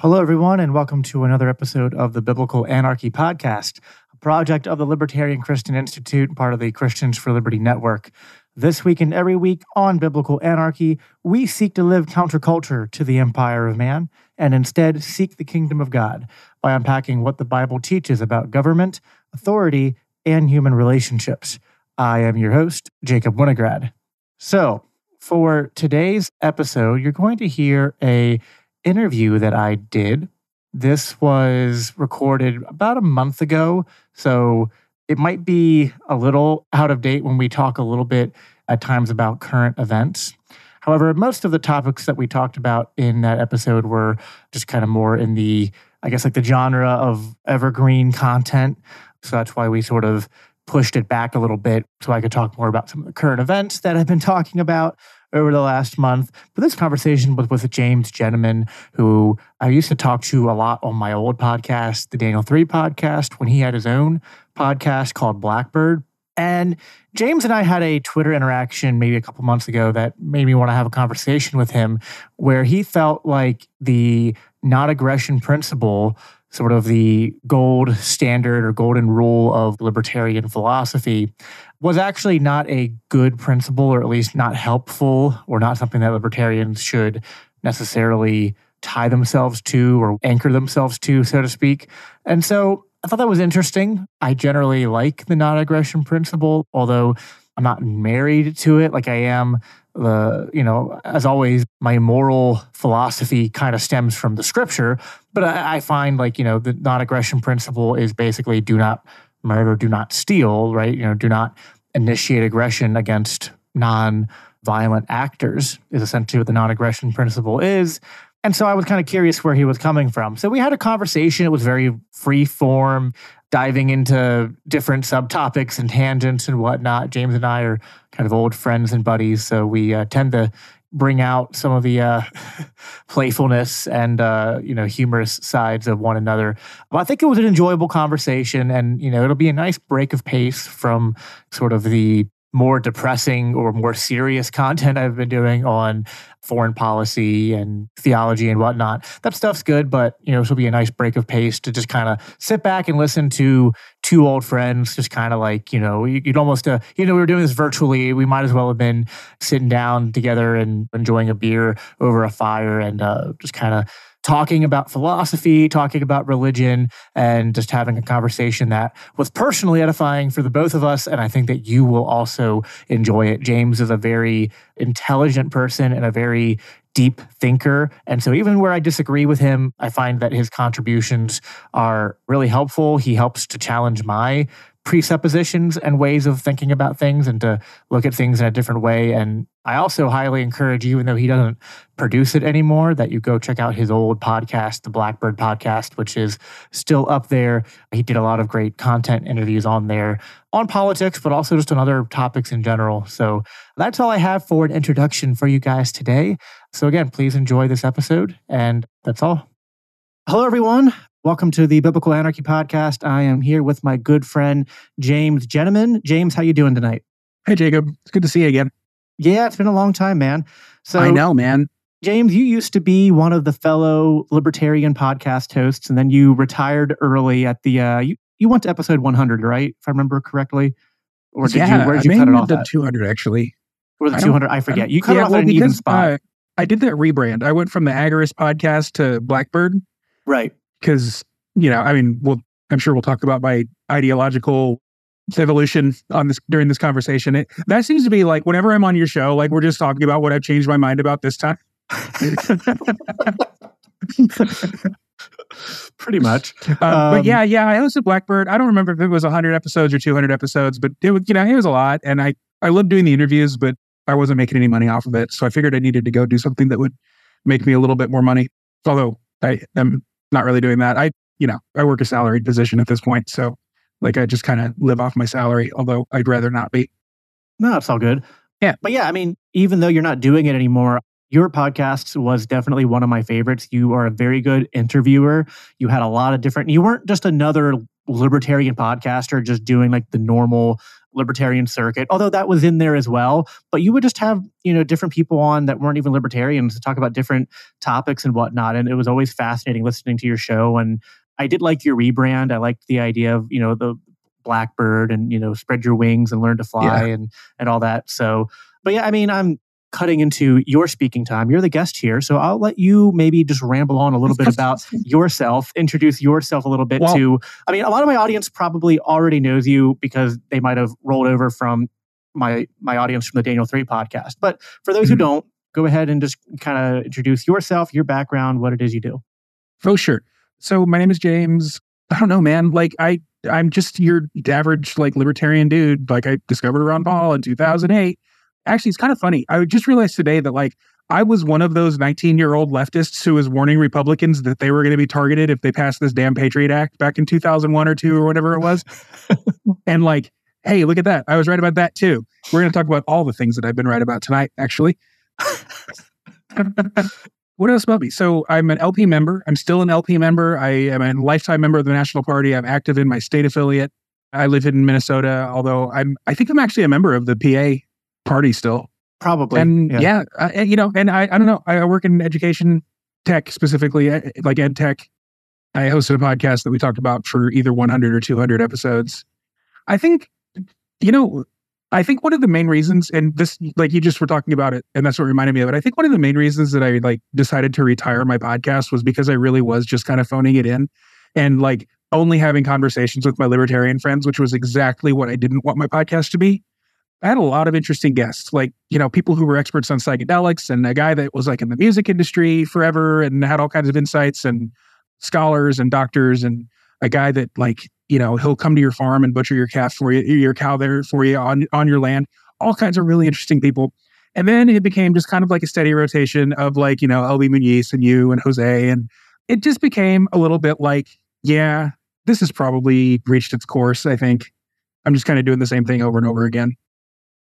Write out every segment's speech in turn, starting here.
Hello, everyone, and welcome to another episode of the Biblical Anarchy Podcast, a project of the Libertarian Christian Institute, part of the Christians for Liberty Network. This week and every week on Biblical Anarchy, we seek to live counterculture to the empire of man and instead seek the kingdom of God by unpacking what the Bible teaches about government, authority, and human relationships. I am your host, Jacob Winograd. So, for today's episode, you're going to hear a interview that I did. This was recorded about a month ago. So it might be a little out of date when we talk a little bit at times about current events. However, most of the topics that we talked about in that episode were just kind of more in the, I guess, like the genre of evergreen content. So that's why we sort of pushed it back a little bit so I could talk more about some of the current events that I've been talking about over the last month. But this conversation was with James Jenneman, who I used to talk to a lot on my old podcast, the Daniel 3 podcast, when he had his own podcast called Blackbird. And James and I had a Twitter interaction maybe a couple months ago that made me want to have a conversation with him where he felt like the not aggression principle sort of the gold standard or golden rule of libertarian philosophy was actually not a good principle or at least not helpful or not something that libertarians should necessarily tie themselves to or anchor themselves to so to speak. And so i thought that was interesting. I generally like the non-aggression principle although i'm not married to it. Like i am the you know as always my moral philosophy kind of stems from the scripture but I, I find like you know the non-aggression principle is basically do not murder do not steal right you know do not initiate aggression against non-violent actors is essentially what the non-aggression principle is and so I was kind of curious where he was coming from. So we had a conversation. It was very free form, diving into different subtopics and tangents and whatnot. James and I are kind of old friends and buddies. So we uh, tend to bring out some of the uh, playfulness and uh, you know humorous sides of one another. Well, I think it was an enjoyable conversation, and you know it'll be a nice break of pace from sort of the more depressing or more serious content I've been doing on foreign policy and theology and whatnot. That stuff's good, but you know, this will be a nice break of pace to just kind of sit back and listen to two old friends, just kind of like, you know, you'd almost, uh, you know, we were doing this virtually. We might as well have been sitting down together and enjoying a beer over a fire and uh, just kind of talking about philosophy, talking about religion, and just having a conversation that was personally edifying for the both of us. And I think that you will also enjoy it. James is a very intelligent person and a very deep thinker. And so, even where I disagree with him, I find that his contributions are really helpful. He helps to challenge my presuppositions and ways of thinking about things and to look at things in a different way. And I also highly encourage, even though he doesn't produce it anymore, that you go check out his old podcast, the Blackbird podcast, which is still up there. He did a lot of great content interviews on there on politics, but also just on other topics in general. So that's all I have for an introduction for you guys today. So again, please enjoy this episode. And that's all. Hello, everyone. Welcome to the Biblical Anarchy podcast. I am here with my good friend James Jenneman. James, how you doing tonight? Hey Jacob, it's good to see you again. Yeah, it's been a long time, man. So I know, man. James, you used to be one of the fellow libertarian podcast hosts, and then you retired early at the. Uh, you you went to episode 100, right? If I remember correctly, or did yeah, you? Where did you I cut it off? At? 200 actually. Or the 200? I forget. You cut yeah, it off well, at an because, even spot. Uh, I did that rebrand. I went from the Agorist podcast to Blackbird. Right because you know, I mean, we'll I'm sure we'll talk about my ideological evolution on this during this conversation. It, that seems to be like whenever I'm on your show, like we're just talking about what I've changed my mind about this time. Pretty much. Uh, um, but yeah, yeah, I hosted Blackbird. I don't remember if it was 100 episodes or 200 episodes, but it was, you know, it was a lot. And I, I loved doing the interviews, but I wasn't making any money off of it. So I figured I needed to go do something that would make me a little bit more money. Although I am not really doing that. I, you know, I work a salaried position at this point. So like I just kind of live off my salary, although I'd rather not be. No, it's all good. Yeah. But yeah, I mean, even though you're not doing it anymore, your podcast was definitely one of my favorites. You are a very good interviewer. You had a lot of different, you weren't just another libertarian podcaster just doing like the normal libertarian circuit, although that was in there as well. But you would just have, you know, different people on that weren't even libertarians to talk about different topics and whatnot. And it was always fascinating listening to your show. And I did like your rebrand. I liked the idea of, you know, the blackbird and, you know, spread your wings and learn to fly yeah. and and all that. So but yeah, I mean, I'm cutting into your speaking time. You're the guest here, so I'll let you maybe just ramble on a little bit about yourself, introduce yourself a little bit well, to I mean, a lot of my audience probably already knows you because they might have rolled over from my my audience from the Daniel 3 podcast. But for those mm-hmm. who don't, go ahead and just kind of introduce yourself, your background, what it is you do. Oh, sure. So my name is James. I don't know, man. Like I I'm just your average like libertarian dude. Like I discovered Ron Paul in 2008 actually, it's kind of funny. I just realized today that like I was one of those 19 year old leftists who was warning Republicans that they were going to be targeted if they passed this damn Patriot Act back in 2001 or two or whatever it was. and like, hey, look at that. I was right about that too. We're going to talk about all the things that I've been right about tonight, actually. what else about me? So I'm an LP member. I'm still an LP member. I am a lifetime member of the National Party. I'm active in my state affiliate. I live in Minnesota, although I'm I think I'm actually a member of the PA party still. Probably. And yeah, yeah I, you know, and I, I don't know. I work in education tech specifically, eh, like ed tech. I hosted a podcast that we talked about for either 100 or 200 episodes. I think, you know, I think one of the main reasons, and this, like you just were talking about it, and that's what reminded me of it. I think one of the main reasons that I like decided to retire my podcast was because I really was just kind of phoning it in and like only having conversations with my libertarian friends, which was exactly what I didn't want my podcast to be. I had a lot of interesting guests, like, you know, people who were experts on psychedelics and a guy that was like in the music industry forever and had all kinds of insights and scholars and doctors and a guy that like, you know, he'll come to your farm and butcher your calf for you, your cow there for you on, on your land, all kinds of really interesting people. And then it became just kind of like a steady rotation of like, you know, LB Muniz and you and Jose. And it just became a little bit like, yeah, this has probably reached its course. I think I'm just kind of doing the same thing over and over again.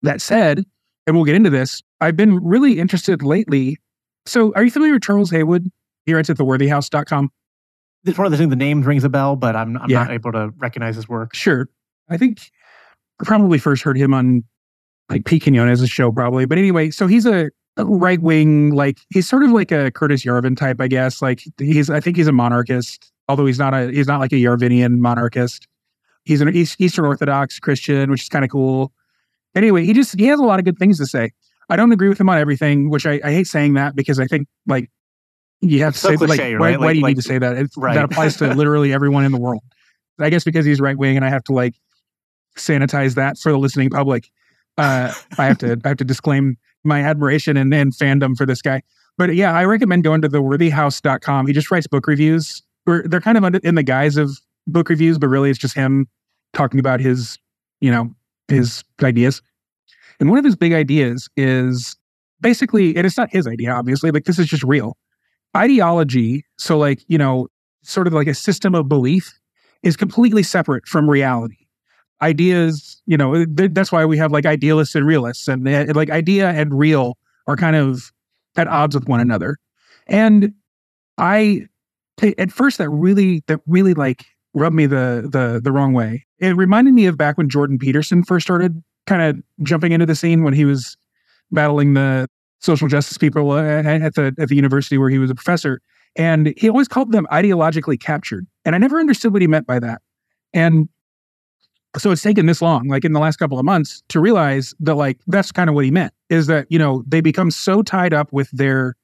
That said, and we'll get into this, I've been really interested lately. So, are you familiar with Charles Haywood? He writes at theworthyhouse.com. It's one of the things, the name rings a bell, but I'm, I'm yeah. not able to recognize his work. Sure. I think I probably first heard him on like Pete Quinones' show, probably. But anyway, so he's a, a right wing, like, he's sort of like a Curtis Yarvin type, I guess. Like, he's, I think he's a monarchist, although he's not a, he's not like a Yarvinian monarchist. He's an East, Eastern Orthodox Christian, which is kind of cool. Anyway, he just he has a lot of good things to say. I don't agree with him on everything, which I, I hate saying that because I think like you have to so say cliche, like, why, why, why, do you like, need to say that? Right. That applies to literally everyone in the world. I guess because he's right wing and I have to like sanitize that for the listening public. Uh, I have to I have to disclaim my admiration and, and fandom for this guy. But yeah, I recommend going to theworthyhouse.com. He just writes book reviews. They're kind of under, in the guise of book reviews, but really it's just him talking about his, you know, his ideas. And one of his big ideas is basically, and it's not his idea, obviously, like this is just real. Ideology, so like, you know, sort of like a system of belief, is completely separate from reality. Ideas, you know, th- that's why we have like idealists and realists, and uh, like idea and real are kind of at odds with one another. And I, at first, that really, that really like rubbed me the the the wrong way. It reminded me of back when Jordan Peterson first started kind of jumping into the scene when he was battling the social justice people uh, at the at the university where he was a professor, and he always called them ideologically captured, and I never understood what he meant by that. And so it's taken this long, like in the last couple of months, to realize that like that's kind of what he meant is that you know they become so tied up with their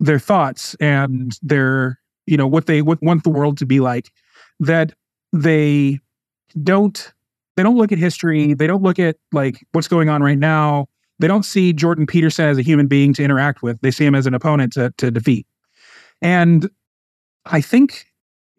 their thoughts and their you know what they what want the world to be like that they don't they don't look at history they don't look at like what's going on right now. They don't see jordan peterson as a human being to interact with. They see him as an opponent to, to defeat. And i think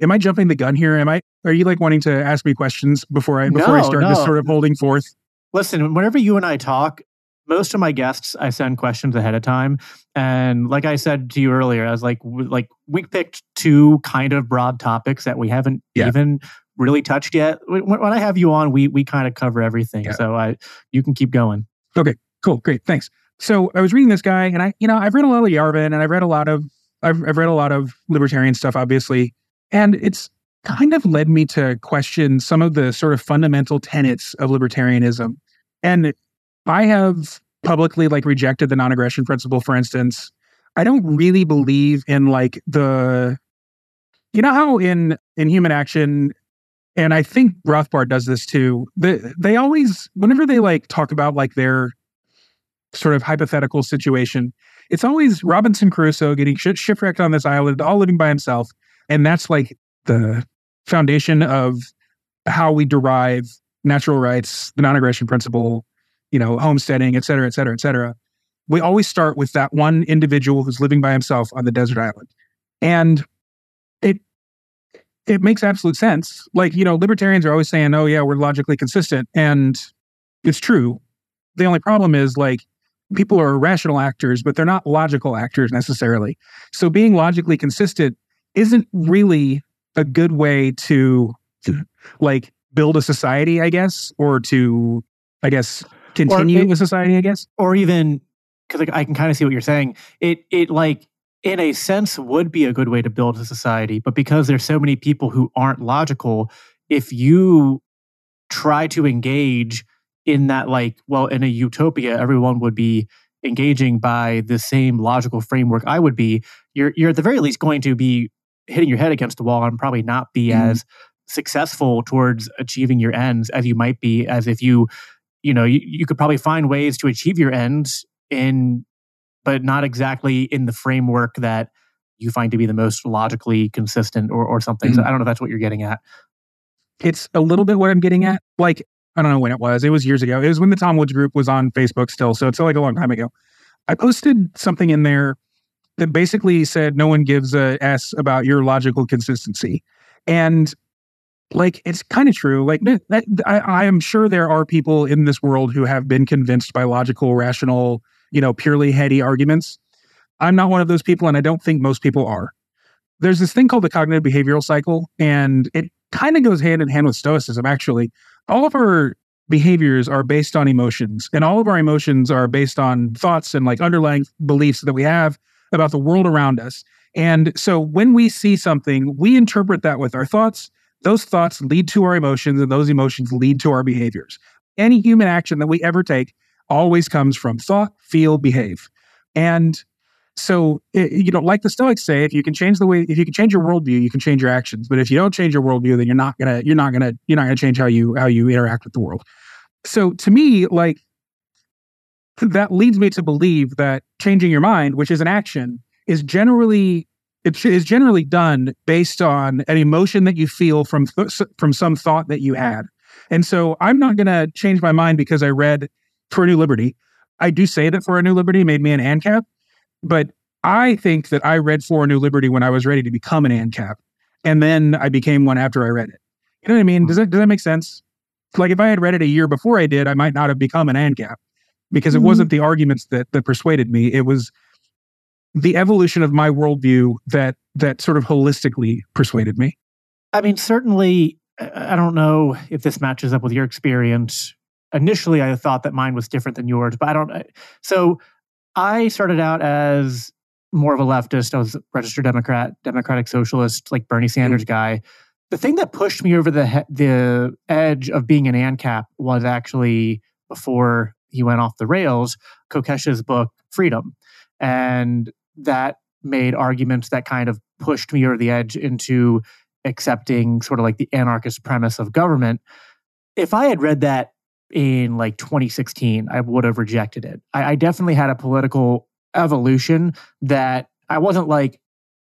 am i jumping the gun here? Am i are you like wanting to ask me questions before i before no, i start no. this sort of holding forth? Listen whenever you and i talk most of my guests I send questions ahead of time, and like I said to you earlier, I was like, like we picked two kind of broad topics that we haven't yeah. even really touched yet. When, when, I have you on, we we kind of cover everything, yeah. so I you can keep going. Okay, cool, great, thanks. So I was reading this guy, and I, you know, I've read a lot of Yarvin, and I've read a lot of, I've, I've read a lot of libertarian stuff, obviously, and it's kind of led me to question some of the sort of fundamental tenets of libertarianism. And I have publicly like rejected the non-aggression principle, for instance. I don't really believe in like the you know how in in human action and I think Rothbard does this too. They they always whenever they like talk about like their sort of hypothetical situation, it's always Robinson Crusoe getting shipwrecked on this island, all living by himself, and that's like the foundation of how we derive natural rights, the non-aggression principle, you know, homesteading, et cetera, et cetera, et cetera. We always start with that one individual who's living by himself on the desert island. And it it makes absolute sense. Like, you know, libertarians are always saying, oh yeah, we're logically consistent. And it's true. The only problem is like people are rational actors, but they're not logical actors necessarily. So being logically consistent isn't really a good way to like build a society, I guess, or to, I guess, continue it, a society, I guess. Or even because like, I can kind of see what you're saying. It it like in a sense would be a good way to build a society, but because there's so many people who aren't logical, if you try to engage in that like well in a utopia everyone would be engaging by the same logical framework I would be, you're you're at the very least going to be hitting your head against the wall and probably not be mm. as successful towards achieving your ends as you might be as if you you know you, you could probably find ways to achieve your ends in but not exactly in the framework that you find to be the most logically consistent or, or something. Mm. So I don't know if that's what you're getting at. It's a little bit what I'm getting at. Like, I don't know when it was. It was years ago. It was when the Tom Woods group was on Facebook still. So it's like a long time ago. I posted something in there that basically said no one gives a s about your logical consistency, and like it's kind of true. Like that, I, I am sure there are people in this world who have been convinced by logical, rational, you know, purely heady arguments. I'm not one of those people, and I don't think most people are. There's this thing called the cognitive behavioral cycle, and it kind of goes hand in hand with stoicism. Actually, all of our behaviors are based on emotions, and all of our emotions are based on thoughts and like underlying beliefs that we have about the world around us. And so when we see something, we interpret that with our thoughts. Those thoughts lead to our emotions, and those emotions lead to our behaviors. Any human action that we ever take always comes from thought, feel, behave. And so, it, you know, like the Stoics say, if you can change the way, if you can change your worldview, you can change your actions. But if you don't change your worldview, then you're not gonna, you're not gonna, you're not gonna change how you how you interact with the world. So, to me, like that leads me to believe that changing your mind, which is an action, is generally it is generally done based on an emotion that you feel from th- from some thought that you had. And so I'm not going to change my mind because I read For a New Liberty. I do say that For a New Liberty made me an ANCAP, but I think that I read For a New Liberty when I was ready to become an ANCAP, and then I became one after I read it. You know what I mean? Does that does that make sense? Like if I had read it a year before I did, I might not have become an ANCAP because it mm-hmm. wasn't the arguments that that persuaded me. It was the evolution of my worldview that that sort of holistically persuaded me. I mean, certainly, I don't know if this matches up with your experience. Initially, I thought that mine was different than yours, but I don't. So, I started out as more of a leftist. I was a registered Democrat, Democratic Socialist, like Bernie Sanders mm-hmm. guy. The thing that pushed me over the the edge of being an ANCAP was actually before he went off the rails. Kokesh's book Freedom, and that made arguments that kind of pushed me over the edge into accepting sort of like the anarchist premise of government. If I had read that in like 2016, I would have rejected it. I, I definitely had a political evolution that I wasn't like,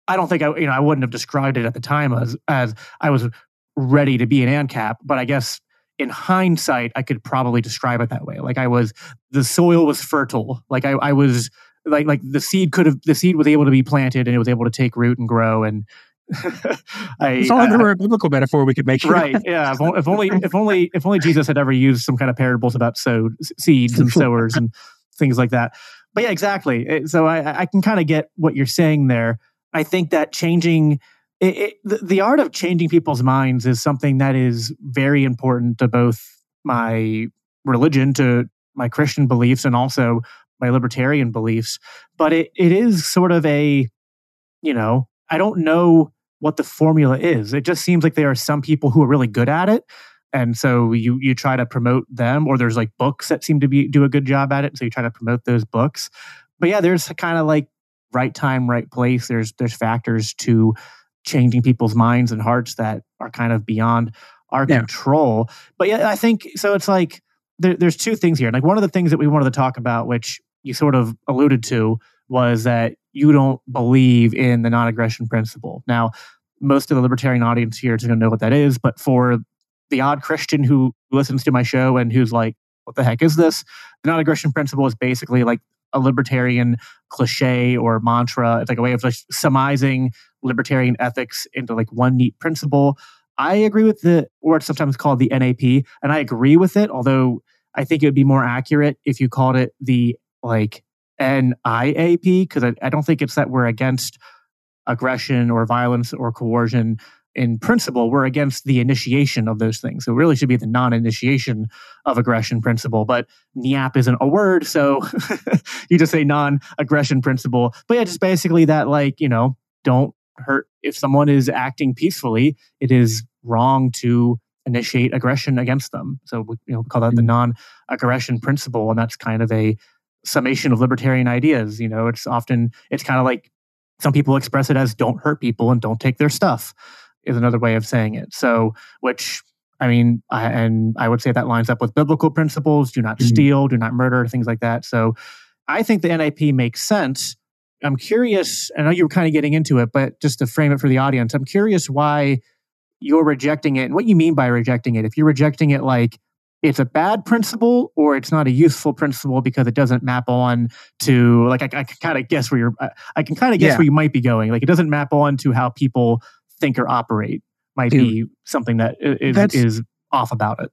I don't think I, you know, I wouldn't have described it at the time as as I was ready to be an ANCAP, but I guess in hindsight, I could probably describe it that way. Like I was, the soil was fertile. Like I, I was like like the seed could have the seed was able to be planted and it was able to take root and grow and I, it's all under a biblical metaphor we could make sure. Right. Yeah. If, if, only if only if only Jesus had ever used some kind of parables about sowed seeds and sowers and things like that. But yeah, exactly. Eh, so I, I can kind of get what you're saying there. I think that changing it, it, the, the art of changing people's minds is something that is very important to both my religion, to my Christian beliefs, and also my libertarian beliefs. But it, it is sort of a, you know, I don't know what the formula is. It just seems like there are some people who are really good at it. And so you you try to promote them, or there's like books that seem to be do a good job at it. So you try to promote those books. But yeah, there's kind of like right time, right place. There's there's factors to changing people's minds and hearts that are kind of beyond our yeah. control. But yeah, I think so. It's like there, there's two things here. Like one of the things that we wanted to talk about, which you sort of alluded to, was that you don't believe in the non-aggression principle. Now, most of the libertarian audience here is going to know what that is, but for the odd Christian who listens to my show and who's like, "What the heck is this?" The non-aggression principle is basically like a libertarian cliche or mantra. It's like a way of like summarizing libertarian ethics into like one neat principle. I agree with the, or it's sometimes called the NAP, and I agree with it. Although I think it would be more accurate if you called it the like NIAP, because I, I don't think it's that we're against aggression or violence or coercion in principle, we're against the initiation of those things. So it really should be the non-initiation of aggression principle. But NIAP isn't a word, so you just say non-aggression principle. But yeah, just basically that, like, you know, don't hurt if someone is acting peacefully, it is wrong to initiate aggression against them. So you know, we call that the mm-hmm. non-aggression principle, and that's kind of a summation of libertarian ideas. You know, it's often it's kind of like some people express it as don't hurt people and don't take their stuff is another way of saying it. So, which I mean, I, and I would say that lines up with biblical principles: do not mm-hmm. steal, do not murder, things like that. So, I think the NAP makes sense. I'm curious. I know you were kind of getting into it, but just to frame it for the audience, I'm curious why you're rejecting it and what you mean by rejecting it. If you're rejecting it like it's a bad principle or it's not a useful principle because it doesn't map on to like I, I can kind of guess where you're I, I can kind of guess yeah. where you might be going. Like it doesn't map on to how people think or operate might Dude, be something that is, is off about it.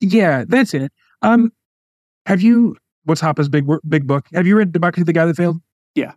Yeah, that's it. Um, have you? What's Hoppe's big big book? Have you read Democracy: The God That Failed? Yeah.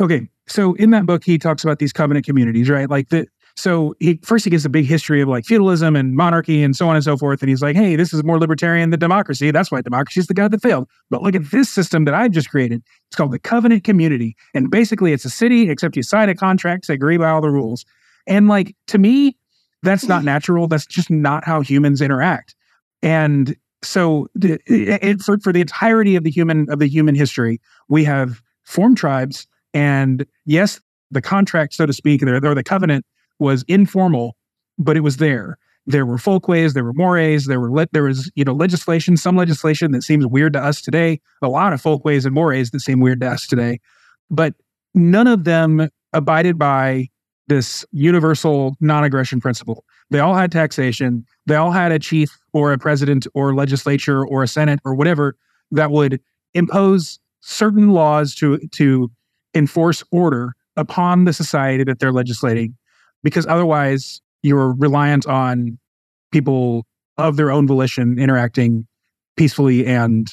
Okay, so in that book, he talks about these covenant communities, right? Like the so he first he gives a big history of like feudalism and monarchy and so on and so forth, and he's like, hey, this is more libertarian than democracy. That's why democracy is the god that failed. But look at this system that I just created. It's called the covenant community, and basically it's a city except you sign a contract to agree by all the rules. And like to me, that's not natural. That's just not how humans interact. And so it, for, for the entirety of the human of the human history, we have formed tribes, and yes, the contract, so to speak, or the covenant was informal, but it was there. There were folkways, there were mores, there were le- there was you know legislation, some legislation that seems weird to us today, a lot of folkways and mores that seem weird to us today, but none of them abided by this universal non-aggression principle. They all had taxation. They all had a chief or a president or legislature or a senate or whatever that would impose certain laws to to enforce order upon the society that they're legislating because otherwise you're reliant on people of their own volition interacting peacefully and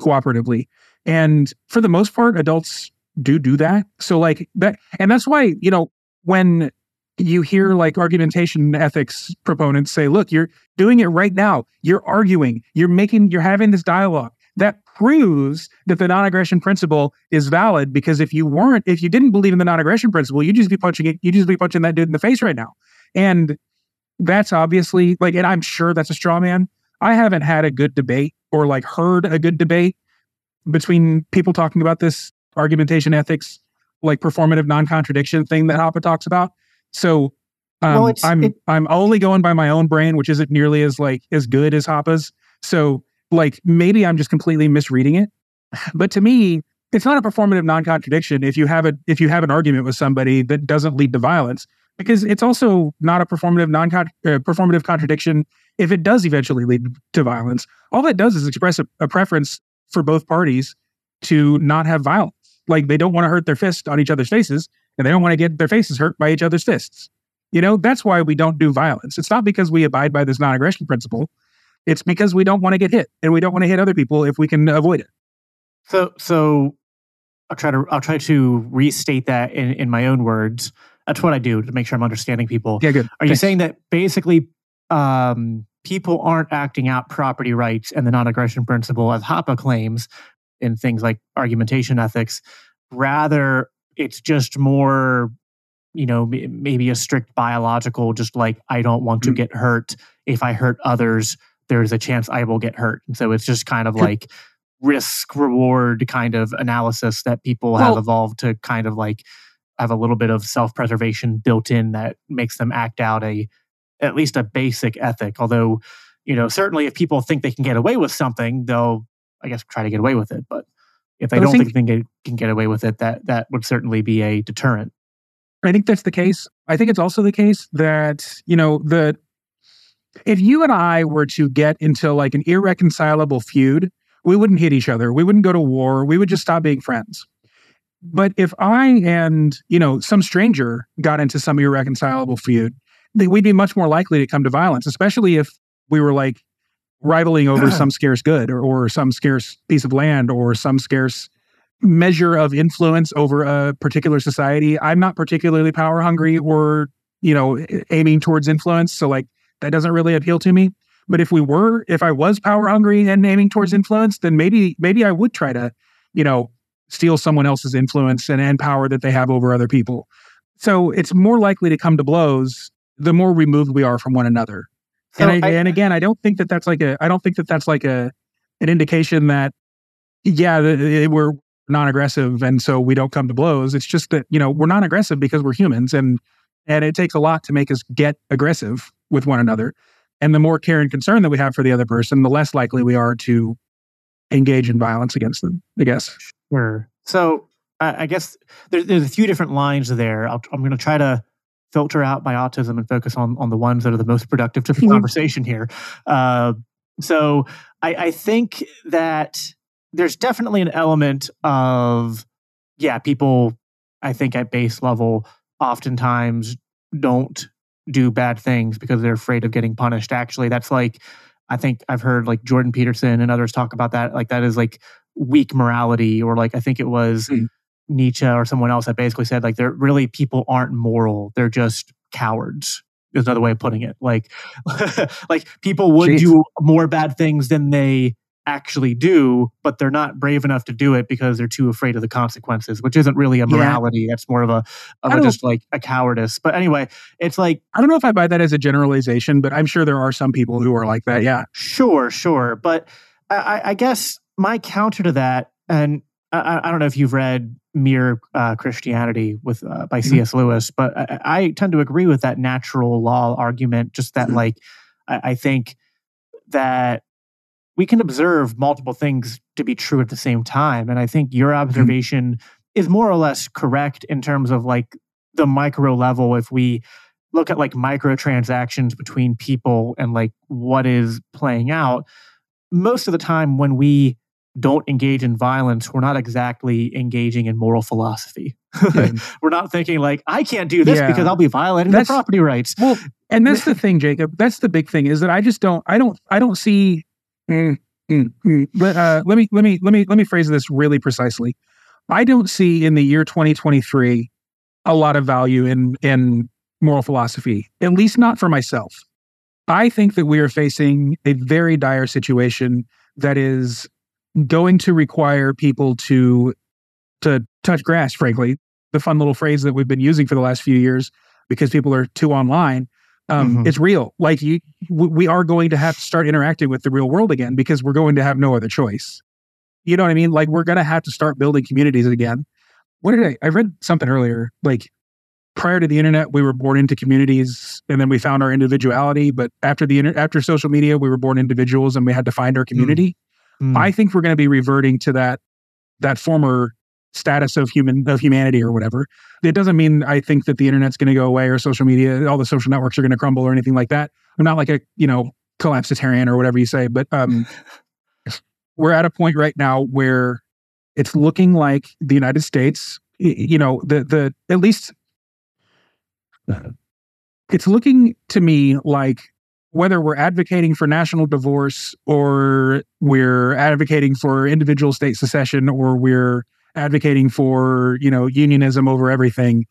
cooperatively. And for the most part, adults do do that. So like that, and that's why, you know, when you hear like argumentation ethics proponents say, look, you're doing it right now. You're arguing, you're making, you're having this dialogue that proves that the non-aggression principle is valid because if you weren't if you didn't believe in the non-aggression principle you'd just be punching it you'd just be punching that dude in the face right now. And that's obviously like and i'm sure that's a straw man. I haven't had a good debate or like heard a good debate between people talking about this argumentation ethics like performative non-contradiction thing that Hoppe talks about. So um, well, i'm it, i'm only going by my own brain which isn't nearly as like as good as Hoppe's so like maybe I'm just completely misreading it. But to me, it's not a performative non-contradiction if you have a if you have an argument with somebody that doesn't lead to violence because it's also not a performative non uh, performative contradiction if it does eventually lead to violence. All that does is express a, a preference for both parties to not have violence. Like they don't want to hurt their fist on each other's faces and they don't want to get their faces hurt by each other's fists. You know, that's why we don't do violence. It's not because we abide by this non-aggression principle. It's because we don't want to get hit and we don't want to hit other people if we can avoid it. So, so I'll try to I'll try to restate that in, in my own words. That's what I do to make sure I'm understanding people. Yeah, good. Are you saying that basically um, people aren't acting out property rights and the non-aggression principle as Hoppe claims in things like argumentation ethics? Rather, it's just more, you know, maybe a strict biological, just like I don't want to mm-hmm. get hurt. If I hurt others, there's a chance I will get hurt. And so it's just kind of like risk reward kind of analysis that people well, have evolved to kind of like have a little bit of self preservation built in that makes them act out a at least a basic ethic. Although, you know, certainly if people think they can get away with something, they'll I guess try to get away with it. But if they don't think, think they can get away with it, that that would certainly be a deterrent. I think that's the case. I think it's also the case that, you know, the if you and I were to get into like an irreconcilable feud we wouldn't hit each other. We wouldn't go to war. We would just stop being friends. But if I and, you know, some stranger got into some irreconcilable feud, we'd be much more likely to come to violence, especially if we were like rivaling over some scarce good or, or some scarce piece of land or some scarce measure of influence over a particular society. I'm not particularly power hungry or, you know, aiming towards influence. So like that doesn't really appeal to me. But if we were, if I was power hungry and aiming towards mm-hmm. influence, then maybe maybe I would try to, you know, steal someone else's influence and, and power that they have over other people. So it's more likely to come to blows the more removed we are from one another. So and I, I, and again, I don't think that that's like a I don't think that that's like a an indication that yeah we're non-aggressive and so we don't come to blows. It's just that you know we're non-aggressive because we're humans and and it takes a lot to make us get aggressive with one another. And the more care and concern that we have for the other person, the less likely we are to engage in violence against them, I guess. Sure. So I, I guess there, there's a few different lines there. i am going to try to filter out my autism and focus on, on the ones that are the most productive to the mm-hmm. conversation here. Uh, so I, I think that there's definitely an element of, yeah, people, I think at base level, oftentimes don't do bad things because they're afraid of getting punished. Actually, that's like I think I've heard like Jordan Peterson and others talk about that. Like that is like weak morality, or like I think it was mm. Nietzsche or someone else that basically said like they're really people aren't moral; they're just cowards. Is another way of putting it. Like, like people would Jeez. do more bad things than they actually do, but they're not brave enough to do it because they're too afraid of the consequences, which isn't really a morality. Yeah. That's more of a of a, just like a cowardice. But anyway, it's like I don't know if I buy that as a generalization, but I'm sure there are some people who are like that. Yeah, sure, sure. But I, I guess my counter to that, and I, I, don't know if you've read Mere uh, Christianity with uh, by mm-hmm. C.S. Lewis, but I, I, tend to agree with that natural law argument. Just that, mm-hmm. like, I think that we can observe multiple things to be true at the same time. And I think your mm-hmm. observation mm-hmm. is more or less correct in terms of like the micro level. If we look at like microtransactions between people and like what is playing out, most of the time when we don't engage in violence, we're not exactly engaging in moral philosophy. we're not thinking like, I can't do this yeah. because I'll be violating that's, the property rights. Well, and that's the thing, Jacob. That's the big thing is that I just don't, I don't, I don't see Mm, mm, mm. But, uh, let me let me let me let me phrase this really precisely. I don't see in the year 2023 a lot of value in in moral philosophy, at least not for myself. I think that we are facing a very dire situation that is going to require people to to touch grass, frankly. The fun little phrase that we've been using for the last few years because people are too online um, mm-hmm. it's real. Like you, we are going to have to start interacting with the real world again because we're going to have no other choice. You know what I mean? Like we're going to have to start building communities again. What did I? I read something earlier. Like prior to the internet, we were born into communities, and then we found our individuality. But after the inter- after social media, we were born individuals, and we had to find our mm. community. Mm-hmm. I think we're going to be reverting to that that former status of human of humanity or whatever. It doesn't mean I think that the internet's going to go away or social media, all the social networks are going to crumble or anything like that. I'm not like a you know collapsitarian or whatever you say, but um, we're at a point right now where it's looking like the United States, you know, the the at least it's looking to me like whether we're advocating for national divorce or we're advocating for individual state secession or we're advocating for, you know, unionism over everything,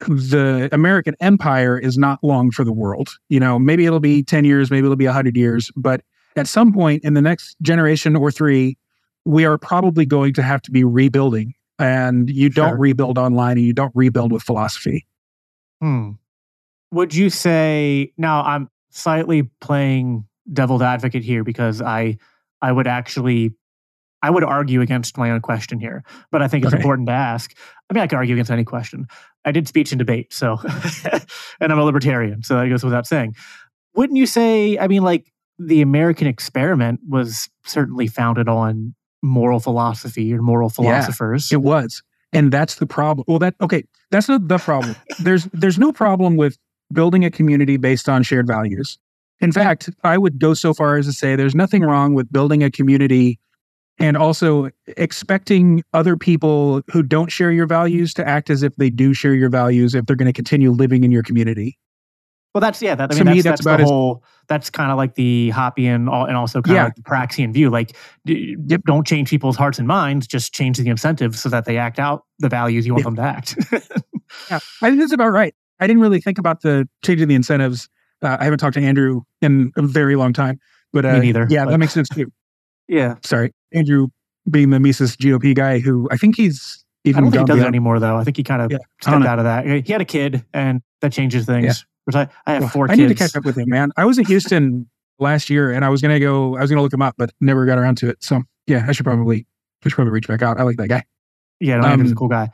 the American empire is not long for the world. You know, maybe it'll be 10 years, maybe it'll be 100 years, but at some point in the next generation or three, we are probably going to have to be rebuilding. And you don't Sure. rebuild online and you don't rebuild with philosophy. Hmm. Would you say now I'm slightly playing devil's advocate here because I I would actually I would argue against my own question here, but I think it's Okay. important to ask. I mean, I can argue against any question. I did speech and debate, so and I'm a libertarian, so that goes without saying. Wouldn't you say? I mean, like the American experiment was certainly founded on moral philosophy or moral philosophers. It was. And that's the problem. Well, that okay, that's not the problem. there's there's no problem with building a community based on shared values. In fact, I would go so far as to say there's nothing wrong with building a community and also expecting other people who don't share your values to act as if they do share your values if they're going to continue living in your community. Well, that's yeah. That, I To mean, me, that's, that's that's, about the as- whole. That's kind of like the Hoppian, and also kind of Yeah. like the Praxian view. Like, d- Yep. don't change people's hearts and minds. Just change the incentives so that they act out the values you want Yeah. them to act. Yeah, I think that's about right. I didn't really think about the changing the incentives. Uh, I haven't talked to Andrew in a very long time, but uh, Me neither, Yeah, but- that makes sense too. Yeah, sorry, Andrew being the Mises GOP guy who I think he's I even don't think he does it anymore though. I think he kind of Yeah, stepped out of that. He had a kid, and that changes things. Yeah. Which I, I have Well, four I need to catch up with him, man. I was in Houston last year and I was gonna go, I was gonna look him up, but never got around to it. So yeah, I should probably, I should probably reach back out. I like that guy. Yeah, no, Andrew's a Um, cool guy.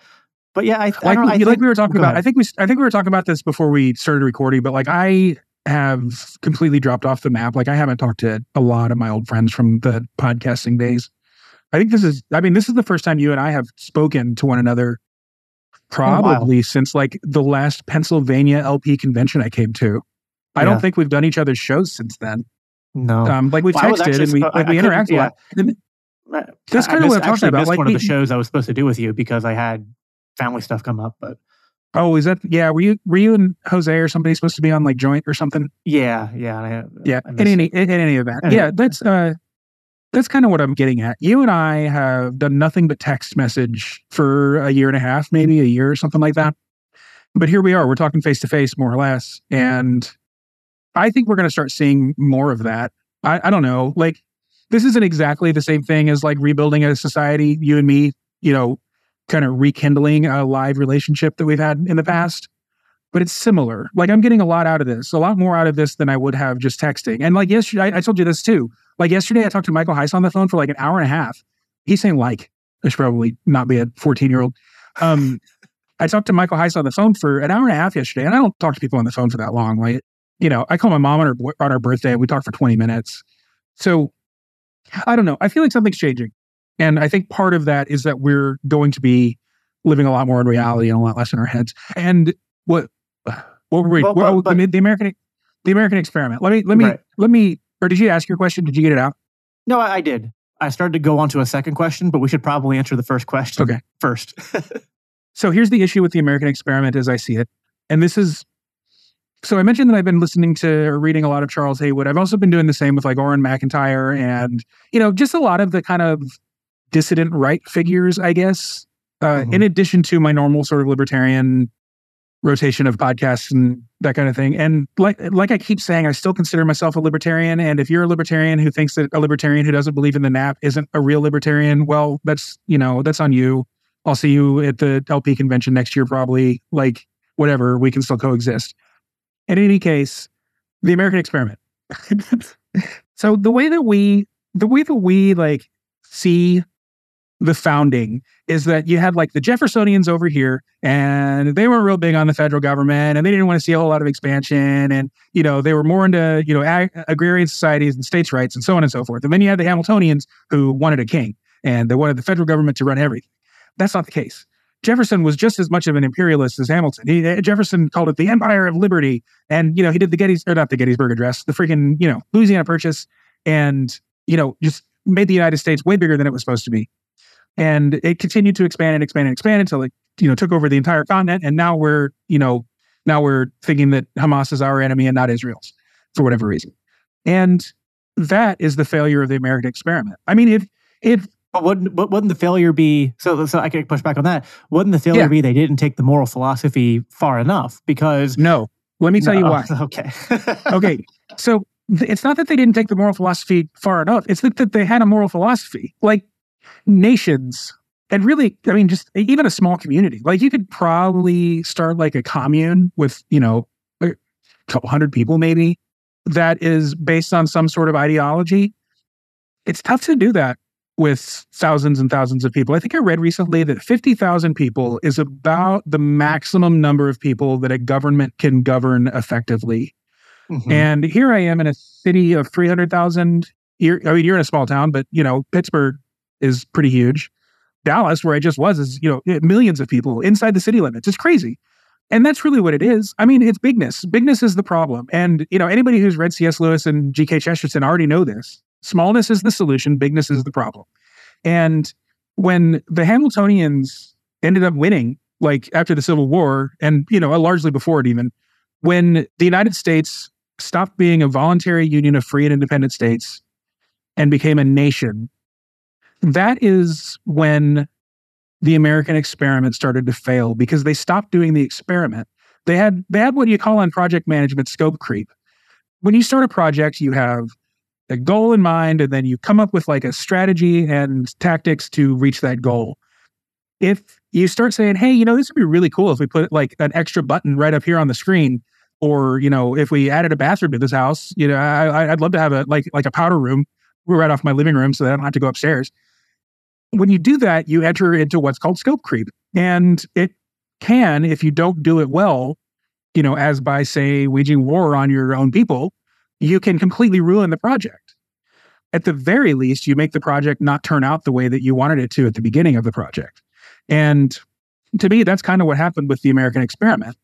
But yeah, I, I Like, don't know. I like think, we were talking about. ahead. I think we, I think we were talking about this before we started recording, but like I have completely dropped off the map. Like I haven't talked to a lot of my old friends from the podcasting days. I think this is, I mean, this is the first time you and I have spoken to one another probably since like the last Pennsylvania LP convention I came to. I Yeah. don't think we've done each other's shows since then. no. Um, like we've Well, texted and we, spo- like, we I couldn't- a lot. That's I- I kinda what I'm talking about, like, one of the shows I was supposed to do with you because I had family stuff come up. But Oh, is that yeah? Were you were you and Jose or somebody supposed to be on like joint or something? yeah, yeah, I, Yeah. I In any in any event, Anyway. yeah. That's uh, that's kind of what I'm getting at. You and I have done nothing but text message for a year and a half, maybe a year or something like that. But here we are. We're talking face to face, more or less, and I think we're going to start seeing more of that. I, I don't know. Like this isn't exactly the same thing as like rebuilding a society. You and me, you know, kind of rekindling a live relationship that we've had in the past. But it's similar. Like I'm getting a lot out of this, a lot more out of this than I would have just texting. And like yesterday, I, I told you this too. Like yesterday, I talked to Michael Heise on the phone for like an hour and a half. He's saying like, I should probably not be a 14 year old. Um, I talked to Michael Heise on the phone for an hour and a half yesterday, and I don't talk to people on the phone for that long. Like, you know, I call my mom on her on her birthday, and we talk for 20 minutes. So I don't know. I feel like something's changing. And I think part of that is that we're going to be living a lot more in reality and a lot less in our heads. And what what were we? Well, well, but- the, the American the American experiment. Let me let me Right. let me. Or did you ask your question? Did you get it out? No, I, I did. I started to go on to a second question, but we should probably answer the first question Okay. first. So here's the issue with the American experiment as I see it. And this is so I mentioned that I've been listening to or reading a lot of Charles Haywood. I've also been doing the same with like Auron MacIntyre and, you know, just a lot of the kind of dissident right figures, I guess. Uh, Mhm. In addition to my normal sort of libertarian rotation of podcasts and that kind of thing. And like like I keep saying, I still consider myself a libertarian. And if you're a libertarian who thinks that a libertarian who doesn't believe in the NAP isn't a real libertarian, well, that's you know that's on you. I'll see you at the LP convention next year, probably. Like whatever, we can still coexist. In any case, the American experiment. so the way that we the way that we like see the founding is that you had like the Jeffersonians over here, and they weren't real big on the federal government, and they didn't want to see a whole lot of expansion, and you know they were more into you know ag- agrarian societies and states' rights and so on and so forth. And then you had the Hamiltonians who wanted a king, and they wanted the federal government to run everything. That's not the case. Jefferson was just as much of an imperialist as Hamilton. He, uh, Jefferson called it the Empire of Liberty, and you know he did the Gettys or not the Gettysburg Address, the freaking you know Louisiana Purchase, and you know just made the United States way bigger than it was supposed to be and it continued to expand and expand and expand until it you know took over the entire continent and now we're you know now we're thinking that hamas is our enemy and not israel's for whatever reason. And that is the failure of the American experiment. I mean, if if but wouldn't but wouldn't the failure be so? So I could push back on that. Wouldn't the failure Yeah. be they didn't take the moral philosophy far enough? Because no, let me tell you why. Okay. okay. So th- it's not that they didn't take the moral philosophy far enough. It's that, that they had a moral philosophy. Like nations, and really, I mean, just even a small community. Like you could probably start like a commune with, you know, a couple hundred people maybe that is based on some sort of ideology. It's tough to do that with thousands and thousands of people. I think I read recently that 50,000 people is about the maximum number of people that a government can govern effectively. Mhm. And here I am in a city of 300,000. You're, I mean, you're in a small town, but, you know, Pittsburgh is pretty huge. Dallas, where I just was, is, you know, millions of people inside the city limits. It's crazy. And that's really what it is. I mean, it's bigness. Bigness is the problem. And, you know, anybody who's read C.S. Lewis and G.K. Chesterton already know this. Smallness is the solution, bigness is the problem. And when the Hamiltonians ended up winning, like after the Civil War, and, you know, uh, largely before it even, when the United States stopped being a voluntary union of free and independent states and became a nation, that is when the American experiment started to fail because they stopped doing the experiment. They had they had what you call on project management scope creep. When you start a project, you have a goal in mind, and then you come up with like a strategy and tactics to reach that goal. If you start saying, "Hey, you know, this would be really cool if we put like an extra button right up here on the screen," or you know, if we added a bathroom to this house, you know, I, I'd love to have a like like a powder room right off my living room so that I don't have to go upstairs. When you do that, you enter into what's called scope creep, and it can, if you don't do it well, you know, as by say waging war on your own people, you can completely ruin the project. At the very least, you make the project not turn out the way that you wanted it to at the beginning of the project. And to me, that's kind of what happened with the American experiment.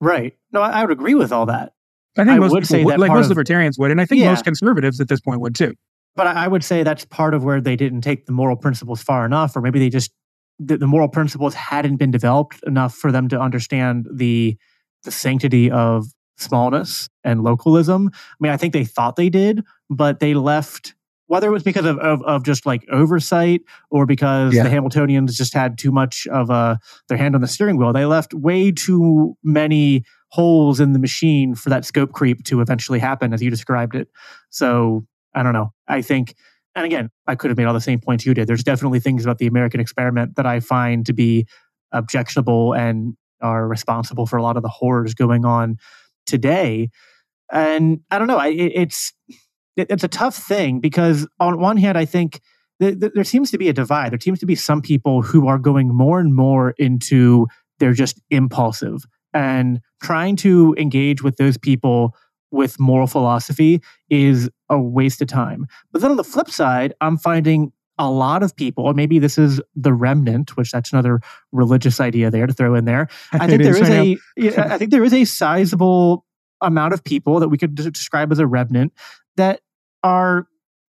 right. No, I, I would agree with all that. I think I most would say would, that like most of- libertarians would, and I think Yeah. most conservatives at this point would too. But I, would say that's part of where they didn't take the moral principles far enough, or maybe they just the, the moral principles hadn't been developed enough for them to understand the the sanctity of smallness and localism. I mean, I think they thought they did, but they left. Whether it was because of, of, of just like oversight or because Yeah. the Hamiltonians just had too much of a, their hand on the steering wheel, they left way too many holes in the machine for that scope creep to eventually happen, as you described it. So I don't know. I think, and again, I could have made all the same points you did. There's definitely things about the American experiment that I find to be objectionable and are responsible for a lot of the horrors going on today. And I don't know. I, it, it's it, it's a tough thing because on one hand, I think th- th- there seems to be a divide. There seems to be some people who are going more and more into they're just impulsive and trying to engage with those people with moral philosophy is a waste of time. But then on the flip side, I'm finding a lot of people, or maybe this is the remnant, which that's another religious idea there to throw in there. I think there is I know. a, I think there is a sizable amount of people that we could describe as a remnant that are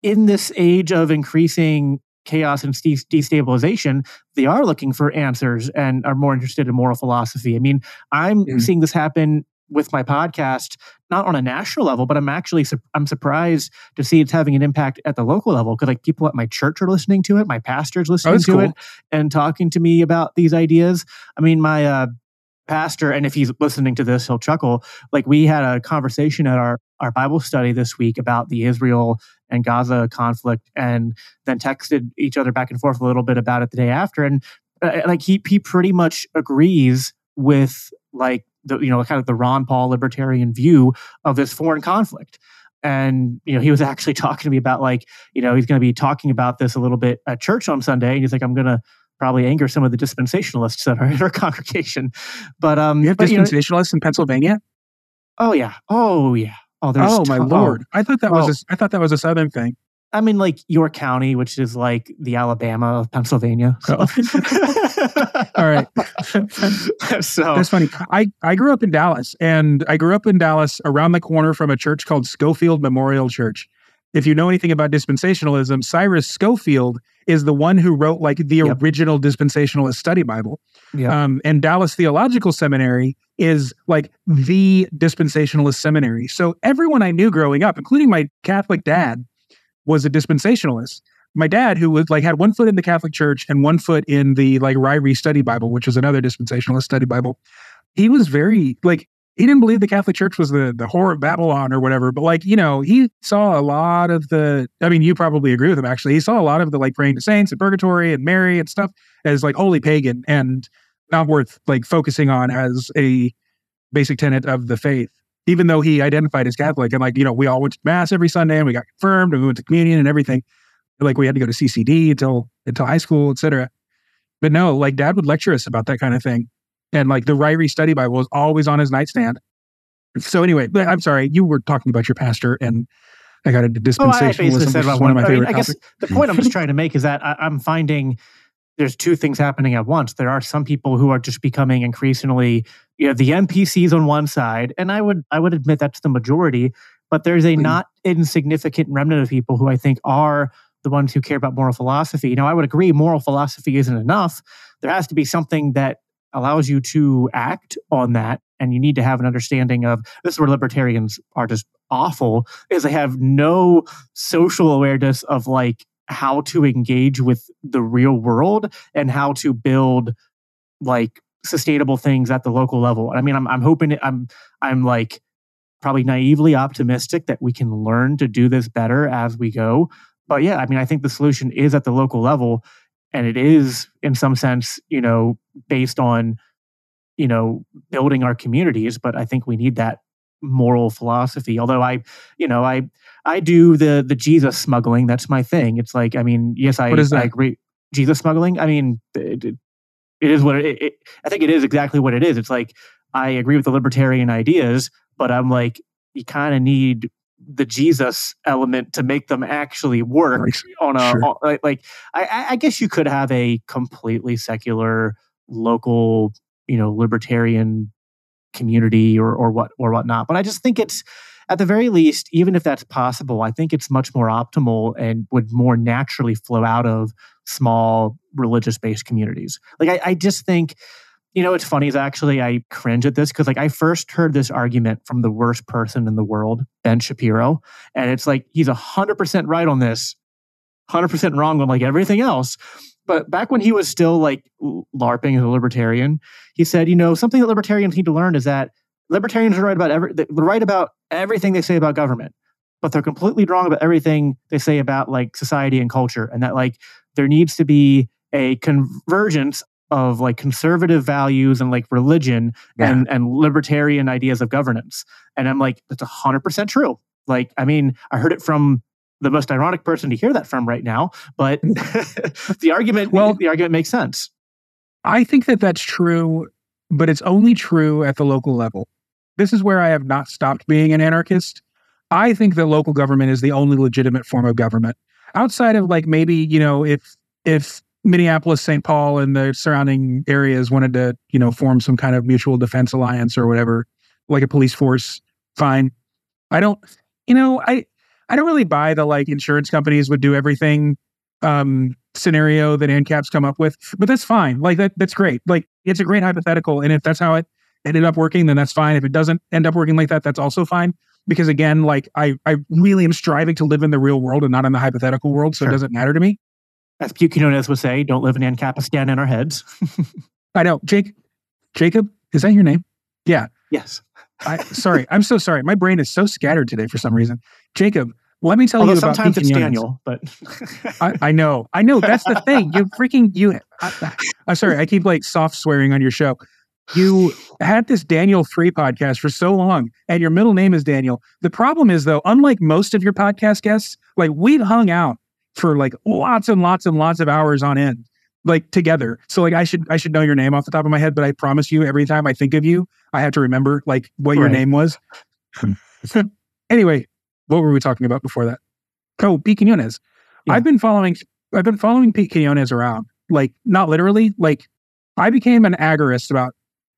in this age of increasing chaos and de- destabilization. They are looking for answers and are more interested in moral philosophy. I mean, I'm Mm. seeing this happen with my podcast, not on a national level, but I'm actually su- I'm surprised to see it's having an impact at the local level because like people at my church are listening to it, my pastor's listening that's to cool. it, and talking to me about these ideas. I mean, my uh, pastor, and if he's listening to this, he'll chuckle. Like we had a conversation at our our Bible study this week about the Israel and Gaza conflict, and then texted each other back and forth a little bit about it the day after, and uh, like he he pretty much agrees with like the you know kind of the Ron Paul libertarian view of this foreign conflict. And you know, he was actually talking to me about like, you know, he's going to be talking about this a little bit at church on Sunday. And he's like, I'm going to probably anger some of the dispensationalists that are in our congregation. But um, You have but, you know, dispensationalists in Pennsylvania? oh yeah, oh yeah, oh there's Oh my ton- lord! I thought that Oh. was a, I thought that was a southern thing. I mean, like York County, which is like the Alabama of Pennsylvania. So. All right. so That's funny. I, I grew up in Dallas, and I grew up in Dallas around the corner from a church called Scofield Memorial Church. if you know anything about dispensationalism, Cyrus Scofield is the one who wrote like the Yep. original dispensationalist study Bible. Yep. Um, and Dallas Theological Seminary is like the dispensationalist seminary. So everyone I knew growing up, including my Catholic dad, was a dispensationalist. My dad, who was like had one foot in the Catholic Church and one foot in the like Ryrie Study Bible, which is another dispensationalist study Bible, he was very like he didn't believe the Catholic Church was the the whore of Babylon or whatever. But like you know, he saw a lot of the. I mean, you probably agree with him. Actually, he saw a lot of the like praying to saints and purgatory and Mary and stuff as like holy pagan and not worth like focusing on as a basic tenet of the faith. Even though he identified as Catholic and like you know, we all went to mass every Sunday and we got confirmed and we went to communion and everything. Like we had to go to CCD until until high school, etc. But no, like Dad would lecture us about that kind of thing, and like the Ryrie Study Bible was always on his nightstand. So anyway, I'm sorry, you were talking about your pastor, and I got into Oh, I dispensationalism, basically said about one one. of my I, mean, favorite I guess topics. the point I'm just trying to make is that I, I'm finding there's two things happening at once. There are some people who are just becoming increasingly, you know, the NPCs on one side, and I would I would admit that's the majority, but there's a Mm. not insignificant remnant of people who I think are the ones who care about moral philosophy. Now, I would agree moral philosophy isn't enough. There has to be something that allows you to act on that, and you need to have an understanding of this is where libertarians are just awful is they have no social awareness of like how to engage with the real world and how to build like sustainable things at the local level. I mean, I'm I'm hoping I'm I'm like probably naively optimistic that we can learn to do this better as we go. But yeah, I mean, I think the solution is at the local level, and it is in some sense, you know, based on you know building our communities. But I think we need that moral philosophy. Although I, you know, I I do the the Jesus smuggling. That's my thing. It's like I mean, yes, I What is I agree. Jesus smuggling. I mean, it, it, is what it, it. I think it is exactly what it is. It's like I agree with the libertarian ideas, but I'm like, you kind of need the Jesus element to make them actually work Right. on a Sure. on- like, like I, I guess you could have a completely secular local, you know, libertarian community or or what or whatnot. But I just think it's at the very least, even if that's possible, I think it's much more optimal and would more naturally flow out of small religious based communities. Like I, I just think, you know, what's funny is actually I cringe at this because like I first heard this argument from the worst person in the world, Ben Shapiro, and it's like he's hundred percent right on this, hundred percent wrong on like everything else. But back when he was still like LARPing as a libertarian, he said, you know, something that libertarians need to learn is that libertarians are right about every right about everything they say about government, but they're completely wrong about everything they say about like society and culture, and that like there needs to be a convergence of like conservative values and like religion Yeah. and and libertarian ideas of governance. And I'm like, that's hundred percent true. Like, I mean, I heard it from the most ironic person to hear that from right now, but the argument, Well- the argument makes sense. I think that that's true, but it's only true at the local level. This is where I have not stopped being an anarchist. I think that local government is the only legitimate form of government. Outside of like maybe, you know, if if Minneapolis, St. Paul and the surrounding areas wanted to, you know, form some kind of mutual defense alliance or whatever, like a police force, fine. I don't you know, I I don't really buy the like insurance companies would do everything um scenario that ANCAP's come up with, but that's fine. Like that, that's great. Like it's a great hypothetical, and if that's how it ended up working, then that's fine. If it doesn't end up working like that, that's also fine. Because again, like I, I really am striving to live in the real world and not in the hypothetical world, so Sure. it doesn't matter to me. As Buchanan would say, don't live in Ancapistan in our heads. I know, Jake, Jacob, is that your name? Yeah. yes. I sorry, I'm so sorry. My brain is so scattered today for some reason. Jacob, let me tell Although you about sometimes it's Daniel, but I, I know, I know. That's the thing. You freaking you. I, I'm sorry. I keep like soft swearing on your show. You had this Daniel Free podcast for so long, and your middle name is Daniel. The problem is though, unlike most of your podcast guests, like we've hung out for like lots and lots and lots of hours on end, like together. So like I should I should know your name off the top of my head, but I promise you, every time I think of you, I have to remember like what your name was. anyway, what were we talking about before that? Oh, Pete Quinones. Yeah. I've been following I've been following Pete Quinones around. Like not literally, like I became an agorist about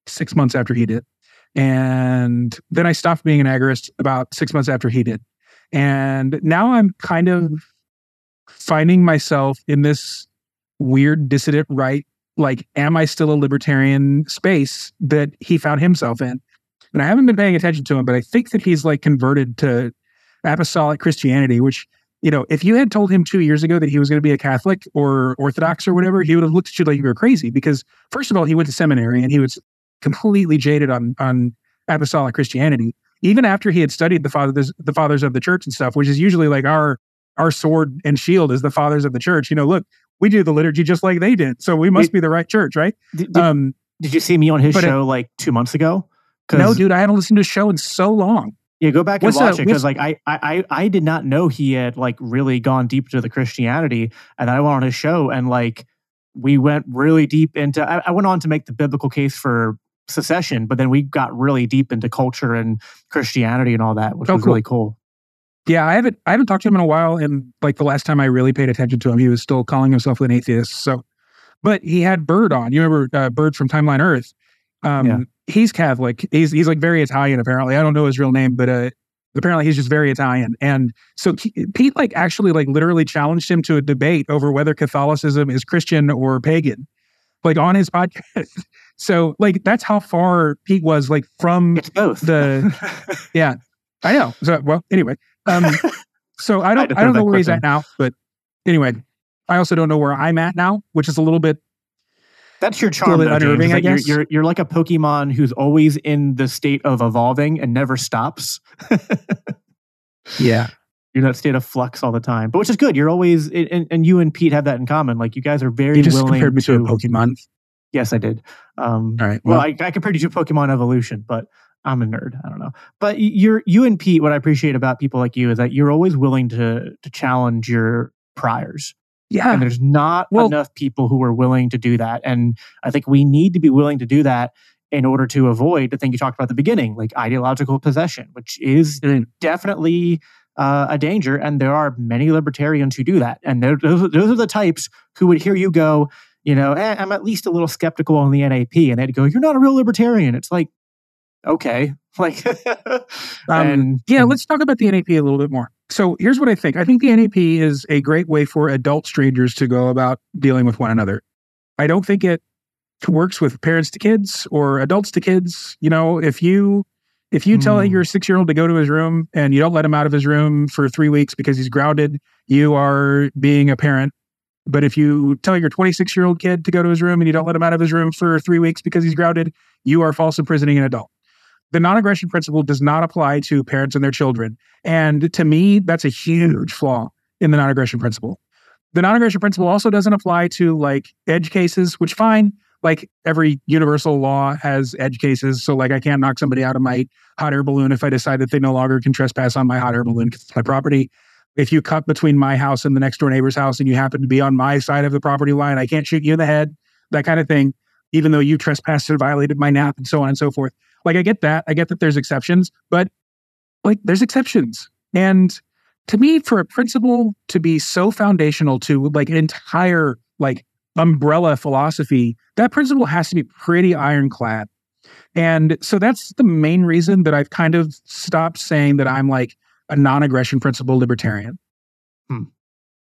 six months after he did. And then I stopped being an agorist about six months after he did. And now I'm kind of finding myself in this weird dissident right. Like, am I still a libertarian space that he found himself in? And I haven't been paying attention to him, but I think that he's like converted to apostolic Christianity, which, you know, if you had told him two years ago that he was going to be a Catholic or Orthodox or whatever, he would have looked at you like you were crazy because, first of all, he went to seminary and he was completely jaded on, on apostolic Christianity. Even after he had studied the fathers, the fathers of the church and stuff, which is usually like our our sword and shield is the fathers of the church. You know, look, we do the liturgy just like they did, so we must did, be the right church, right? Did, um, did you see me on his show it, like two months ago? No, dude, I haven't listened to a show in so long. Yeah, go back and watch that? it because like I, I I did not know he had like really gone deep into the Christianity, and I went on his show and like we went really deep into. I, I went on to make the biblical case for secession, but then we got really deep into culture and Christianity and all that, which oh, was cool. really cool. Yeah, I haven't I haven't talked to him in a while, and like the last time I really paid attention to him, he was still calling himself an atheist. So, but he had Bird on. You remember uh, Bird from Timeline Earth? Um, yeah. He's Catholic. He's he's like very Italian. Apparently, I don't know his real name, but uh, apparently he's just very Italian. And so Pete like actually like literally challenged him to a debate over whether Catholicism is Christian or pagan, like on his podcast. so like that's how far Pete was like from it's both. the yeah. I know. So well, anyway, um, so I don't I, I don't know where he's at now, but anyway, I also don't know where I'm at now, which is a little bit. That's your charm, though, James, I guess. You're, you're, you're like a Pokemon who's always in the state of evolving and never stops. yeah, you're in that state of flux all the time, but which is good. You're always and, and you and Pete have that in common. Like you guys are very you just willing compared me to, to a Pokemon. Yes, I did. Um, all right. Well, well I, I compared you to Pokemon Evolution, but I'm a nerd. I don't know. But you're you and Pete, what I appreciate about people like you is that you're always willing to to challenge your priors. Yeah. And there's not well, enough people who are willing to do that. And I think we need to be willing to do that in order to avoid the thing you talked about at the beginning, like ideological possession, which is definitely uh, a danger. And there are many libertarians who do that. And those, those are the types who would hear you go, you know, eh, I'm at least a little skeptical on the NAP. And they'd go, You're not a real libertarian. It's like, okay. Like, um, and, yeah, let's talk about the NAP a little bit more. So here's what I think. I think the NAP is a great way for adult strangers to go about dealing with one another. I don't think it works with parents to kids or adults to kids. You know, if you if you mm. tell your six year old to go to his room and you don't let him out of his room for three weeks because he's grounded, you are being a parent. But if you tell your 26 year old kid to go to his room and you don't let him out of his room for three weeks because he's grounded, you are false imprisoning an adult the non aggression principle does not apply to parents and their children. And to me, that's a huge flaw in the non aggression principle. The non aggression principle also doesn't apply to like edge cases, which fine. Like every universal law has edge cases. So, like, I can't knock somebody out of my hot air balloon if I decide that they no longer can trespass on my hot air balloon because it's my property. If you cut between my house and the next door neighbor's house and you happen to be on my side of the property line, I can't shoot you in the head, that kind of thing, even though you trespassed and violated my nap and so on and so forth. Like I get that. I get that there's exceptions, but like there's exceptions. And to me, for a principle to be so foundational to like an entire like umbrella philosophy, that principle has to be pretty ironclad. And so that's the main reason that I've kind of stopped saying that I'm like a non-aggression principle libertarian. Hmm.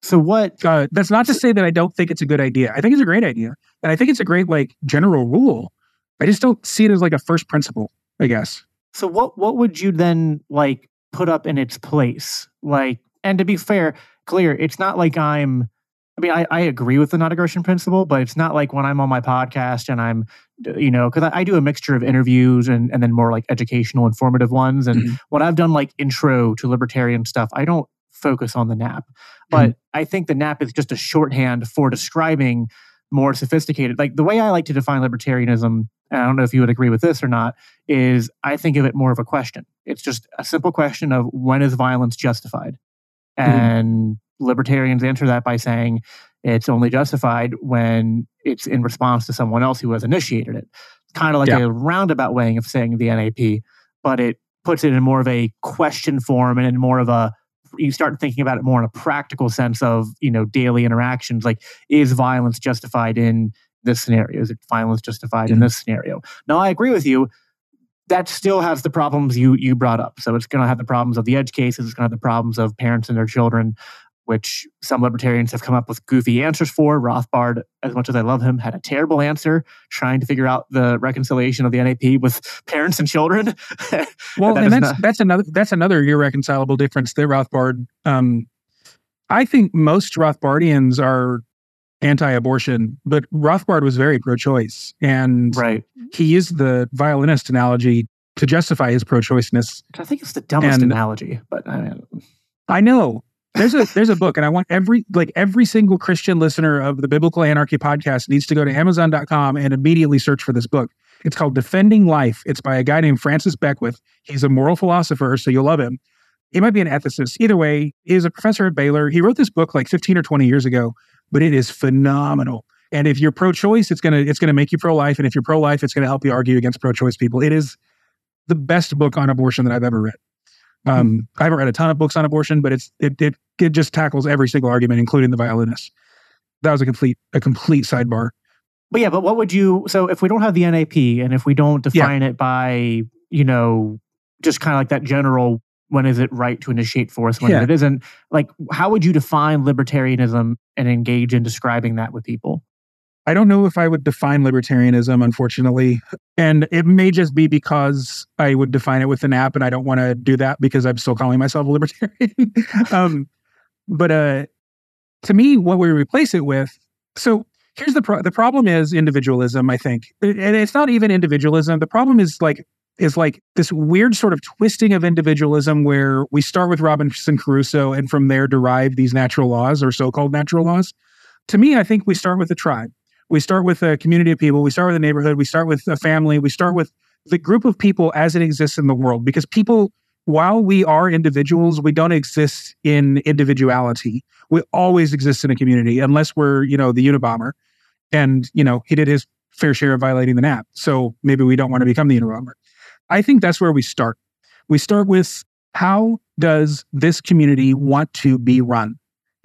So what? Uh, that's not to say that I don't think it's a good idea. I think it's a great idea, and I think it's a great like general rule. I just don't see it as like a first principle, I guess. So what what would you then like put up in its place? Like, and to be fair, clear, it's not like I'm I mean, I, I agree with the non aggression principle, but it's not like when I'm on my podcast and I'm, you know, because I, I, do a mixture of interviews and, and then more like educational, informative ones. And mm-hmm. when I've done like intro to libertarian stuff, I don't focus on the NAP. But mm-hmm. I think the NAP is just a shorthand for describing more sophisticated. Like the way I like to define libertarianism and I don't know if you would agree with this or not, is I think of it more of a question. It's just a simple question of when is violence justified? Mm-hmm. And libertarians answer that by saying it's only justified when it's in response to someone else who has initiated it. Kind of like yeah. a roundabout way of saying the NAP, but it puts it in more of a question form and in more of a you start thinking about it more in a practical sense of you know daily interactions like is violence justified in this scenario? Is it violence justified mm-hmm. in this scenario? Now, I agree with you. that still has the problems you you brought up. So it's going to have the problems of the edge cases. It's going to have the problems of parents and their children, which some libertarians have come up with goofy answers for. Rothbard, as much as I love him, had a terrible answer trying to figure out the reconciliation of the NAP with parents and children. well, that and that's not... that's another that's another irreconcilable difference that Rothbard. Um, I think most Rothbardians are anti-abortion, but Rothbard was very pro-choice, and right. he used the violinist analogy to justify his pro-choiceness. I think it's the dumbest and analogy, but I, mean, I know there's a there's a book, and I want every like every single Christian listener of the Biblical Anarchy podcast needs to go to Amazon.com and immediately search for this book. It's called Defending Life. It's by a guy named Francis Beckwith. He's a moral philosopher, so you'll love him. He might be an ethicist. Either way, he's a professor at Baylor. He wrote this book like 15 or 20 years ago but it is phenomenal. And if you're pro-choice, it's gonna it's gonna make you pro-life, and if you're pro-life, it's gonna help you argue against pro-choice people. It is the best book on abortion that I've ever read. Um, hmm. I haven't read a ton of books on abortion, but it's it, it it just tackles every single argument, including the violinist. That was a complete a complete sidebar. But yeah, but what would you? So if we don't have the NAP, and if we don't define yeah. it by you know just kind of like that general when is it right to initiate force when yeah. it isn't like how would you define libertarianism and engage in describing that with people i don't know if i would define libertarianism unfortunately and it may just be because i would define it with an app and i don't want to do that because i'm still calling myself a libertarian um, but uh, to me what we replace it with so here's the pro- the problem is individualism i think and it's not even individualism the problem is like is like this weird sort of twisting of individualism where we start with Robinson Crusoe and from there derive these natural laws or so called natural laws. To me, I think we start with a tribe. We start with a community of people. We start with a neighborhood. We start with a family. We start with the group of people as it exists in the world because people, while we are individuals, we don't exist in individuality. We always exist in a community unless we're, you know, the Unabomber and, you know, he did his fair share of violating the NAP. So maybe we don't want to become the Unabomber. I think that's where we start. We start with how does this community want to be run?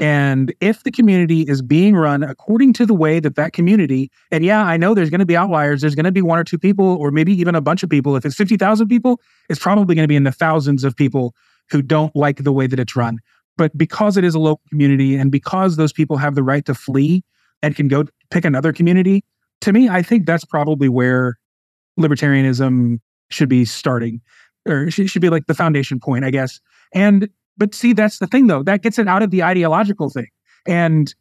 And if the community is being run according to the way that that community, and yeah, I know there's going to be outliers. There's going to be one or two people, or maybe even a bunch of people. If it's 50,000 people, it's probably going to be in the thousands of people who don't like the way that it's run. But because it is a local community and because those people have the right to flee and can go pick another community, to me, I think that's probably where libertarianism should be starting or should be like the foundation point, I guess. And but see, that's the thing though, that gets it out of the ideological thing. And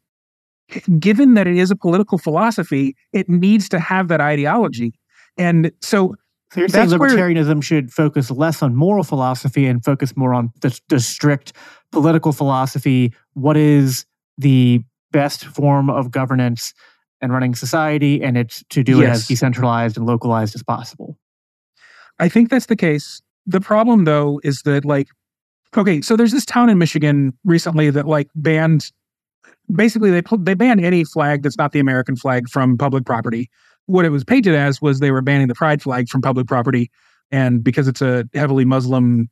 given that it is a political philosophy, it needs to have that ideology. And so so you're saying libertarianism where, should focus less on moral philosophy and focus more on the, the, strict political philosophy. What is the best form of governance and running society? And it's to do yes. it as decentralized and localized as possible. I think that's the case. The problem though is that like okay, so there's this town in Michigan recently that like banned basically they they banned any flag that's not the American flag from public property. What it was painted as was they were banning the pride flag from public property and because it's a heavily Muslim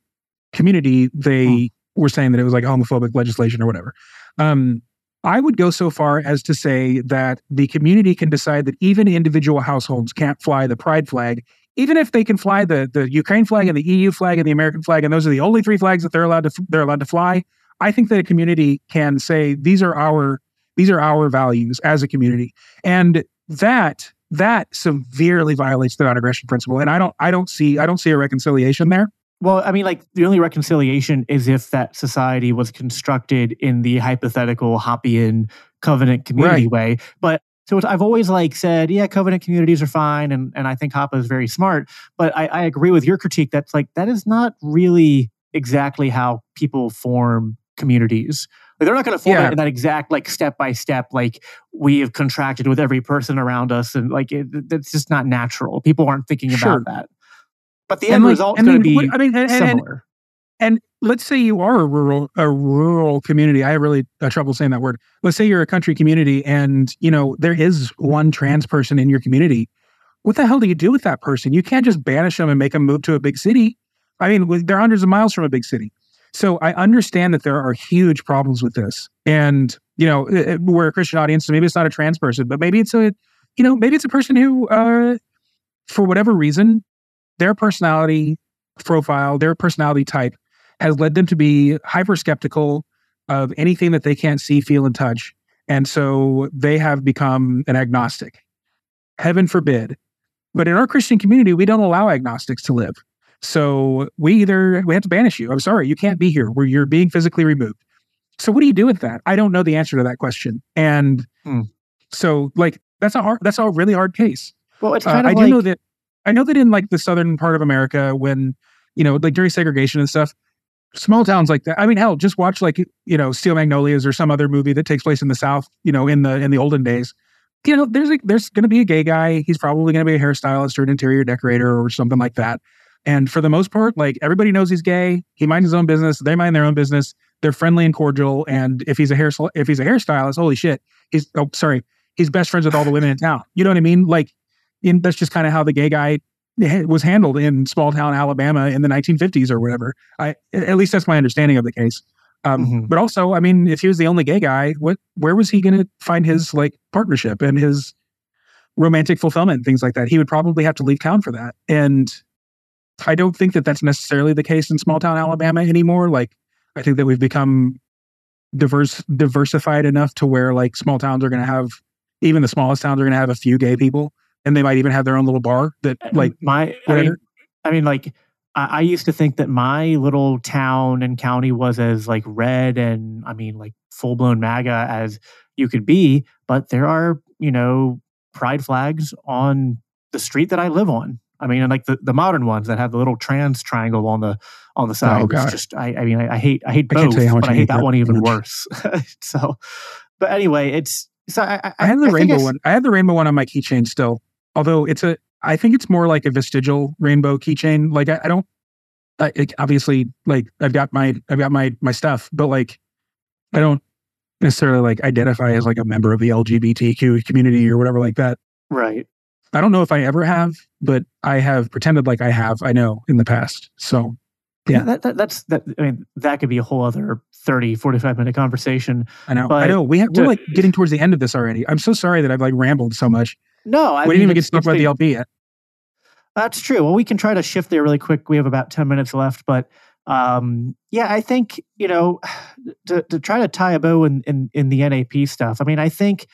community, they hmm. were saying that it was like homophobic legislation or whatever. Um, I would go so far as to say that the community can decide that even individual households can't fly the pride flag, even if they can fly the the Ukraine flag and the EU flag and the American flag, and those are the only three flags that they're allowed to they're allowed to fly, I think that a community can say these are our these are our values as a community, and that that severely violates the non-aggression principle. And I don't I don't see I don't see a reconciliation there. Well, I mean, like the only reconciliation is if that society was constructed in the hypothetical Hoppian covenant community right. way. But so I've always like said, yeah, covenant communities are fine, and and I think Hoppe is very smart. But I, I agree with your critique. That's like that is not really exactly how people form communities. Like they're not going to form yeah. it in that exact like step by step. Like we have contracted with every person around us, and like it, it's just not natural. People aren't thinking sure. about that. But the and end like, result is going to be I mean, and, similar. And, let's say you are a rural a rural community i have really uh, trouble saying that word. Let's say you're a country community and you know there is one trans person in your community. What the hell do you do with that person? You can't just banish them and make them move to a big city. I mean they're hundreds of miles from a big city. So i understand that there are huge problems with this. And you know we're a christian audience so maybe it's not a trans person but maybe it's a you know maybe it's a person who uh for whatever reason their personality profile, their personality type has led them to be hyper skeptical of anything that they can't see, feel, and touch. And so they have become an agnostic. Heaven forbid. But in our Christian community, we don't allow agnostics to live. So we either we have to banish you. I'm sorry, you can't be here where you're being physically removed. So what do you do with that? I don't know the answer to that question. And hmm. so like that's a hard that's a really hard case. Well, it's uh, kind uh, of I like, do know that I know that in like the southern part of America when you know like during segregation and stuff, small towns like that. I mean, hell, just watch like you know Steel Magnolias or some other movie that takes place in the South. You know, in the in the olden days, you know, there's a, there's going to be a gay guy. He's probably going to be a hairstylist or an interior decorator or something like that. And for the most part, like everybody knows he's gay. He minds his own business. They mind their own business. They're friendly and cordial. And if he's a hair if he's a hairstylist, holy shit, he's oh sorry, he's best friends with all the women in town. You know what I mean? Like, in, that's just kind of how the gay guy was handled in small town Alabama in the 1950s or whatever. I at least that's my understanding of the case. Um, mm-hmm. But also, I mean, if he was the only gay guy, what where was he going to find his like partnership and his romantic fulfillment, things like that? He would probably have to leave town for that. And I don't think that that's necessarily the case in small town Alabama anymore. Like, I think that we've become diverse diversified enough to where like small towns are going to have even the smallest towns are going to have a few gay people and they might even have their own little bar that uh, like my I mean, I mean like I, I used to think that my little town and county was as like red and I mean like full blown MAGA as you could be, but there are you know pride flags on the street that I live on. I mean, and like the, the modern ones that have the little trans triangle on the on the side. Oh, God. just I, I mean I, I, hate I hate both, I but I hate that, that one even worse. so, but anyway, it's so I, I, I have the rainbow one. I have the rainbow one on my keychain still although it's a i think it's more like a vestigial rainbow keychain. Like i, I don't I, it, obviously like i've got my i've got my my stuff but like i don't necessarily like identify as like a member of the lgbtq community or whatever like that. Right. I don't know if i ever have but i have pretended like i have i know in the past. So yeah, that, that, that's that i mean that could be a whole other 30 45 minute conversation i know i know. We have, we're like getting towards the end of this already. I'm so sorry that i've like rambled so much no, I we didn't even get to talk about the LB yet. That's true. Well, we can try to shift there really quick. We have about ten minutes left, but um, yeah, I think you know to, to try to tie a bow in, in in the NAP stuff. I mean, I think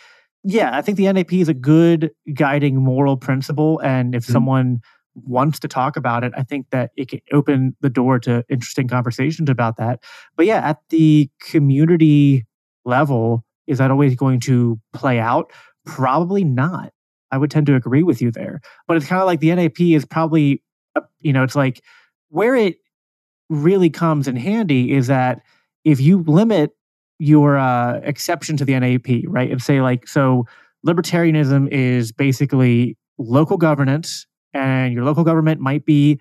yeah, I think the NAP is a good guiding moral principle, and if mm-hmm. someone wants to talk about it, I think that it can open the door to interesting conversations about that. But yeah, at the community level, is that always going to play out? Probably not. I would tend to agree with you there. But it's kind of like the NAP is probably, uh, you know, it's like where it really comes in handy is that if you limit your uh, exception to the NAP, right, and say like, so libertarianism is basically local governance, and your local government might be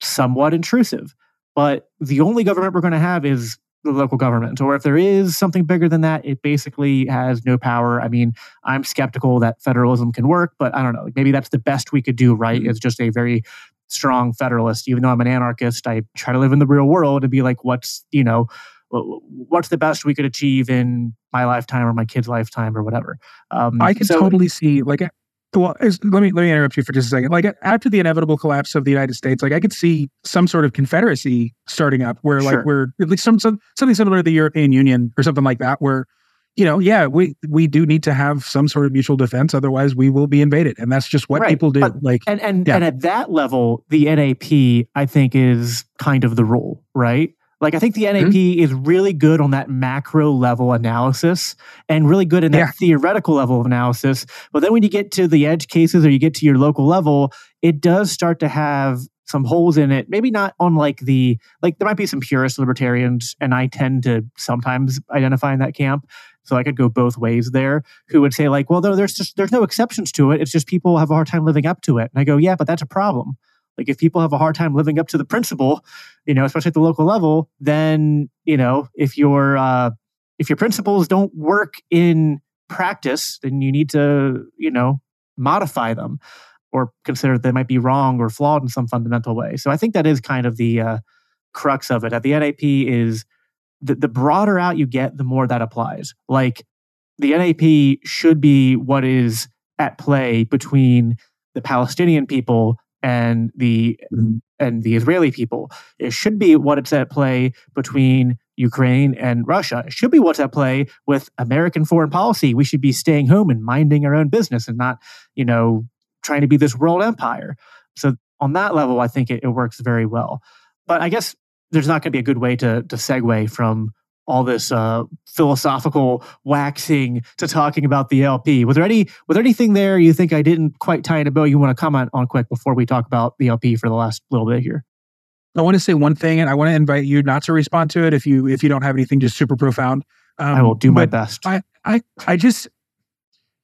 somewhat intrusive, but the only government we're going to have is the local government. Or if there is something bigger than that, it basically has no power. I mean, I'm skeptical that federalism can work, but I don't know. Maybe that's the best we could do, right? Mm-hmm. It's just a very strong federalist. Even though I'm an anarchist, I try to live in the real world and be like, what's, you know, what's the best we could achieve in my lifetime or my kid's lifetime or whatever. Um, I can so, totally see like well, let me let me interrupt you for just a second. Like after the inevitable collapse of the United States, like I could see some sort of confederacy starting up, where like we're at least some, some something similar to the European Union or something like that, where you know, yeah, we we do need to have some sort of mutual defense, otherwise we will be invaded, and that's just what right. people do. But, like, and and yeah. and at that level, the NAP I think is kind of the rule, right? Like I think the NAP mm-hmm. is really good on that macro level analysis and really good in that yeah. theoretical level of analysis. But then when you get to the edge cases or you get to your local level, it does start to have some holes in it. Maybe not on like the like there might be some purist libertarians, and I tend to sometimes identify in that camp. So I could go both ways there. Who would say like, well, there's just there's no exceptions to it. It's just people have a hard time living up to it. And I go, yeah, but that's a problem. Like if people have a hard time living up to the principle, you know, especially at the local level, then you know if your uh, if your principles don't work in practice, then you need to you know modify them or consider they might be wrong or flawed in some fundamental way. So I think that is kind of the uh, crux of it. At the NAP is the, the broader out you get, the more that applies. Like the NAP should be what is at play between the Palestinian people and the mm-hmm. and the Israeli people. It should be what it's at play between Ukraine and Russia. It should be what's at play with American foreign policy. We should be staying home and minding our own business and not, you know, trying to be this world empire. So on that level, I think it, it works very well. But I guess there's not going to be a good way to to segue from all this uh, philosophical waxing to talking about the LP. Was there any was there anything there you think I didn't quite tie in a bow you want to comment on quick before we talk about the LP for the last little bit here? I want to say one thing, and I want to invite you not to respond to it if you if you don't have anything just super profound. Um, I will do my best. I, I I just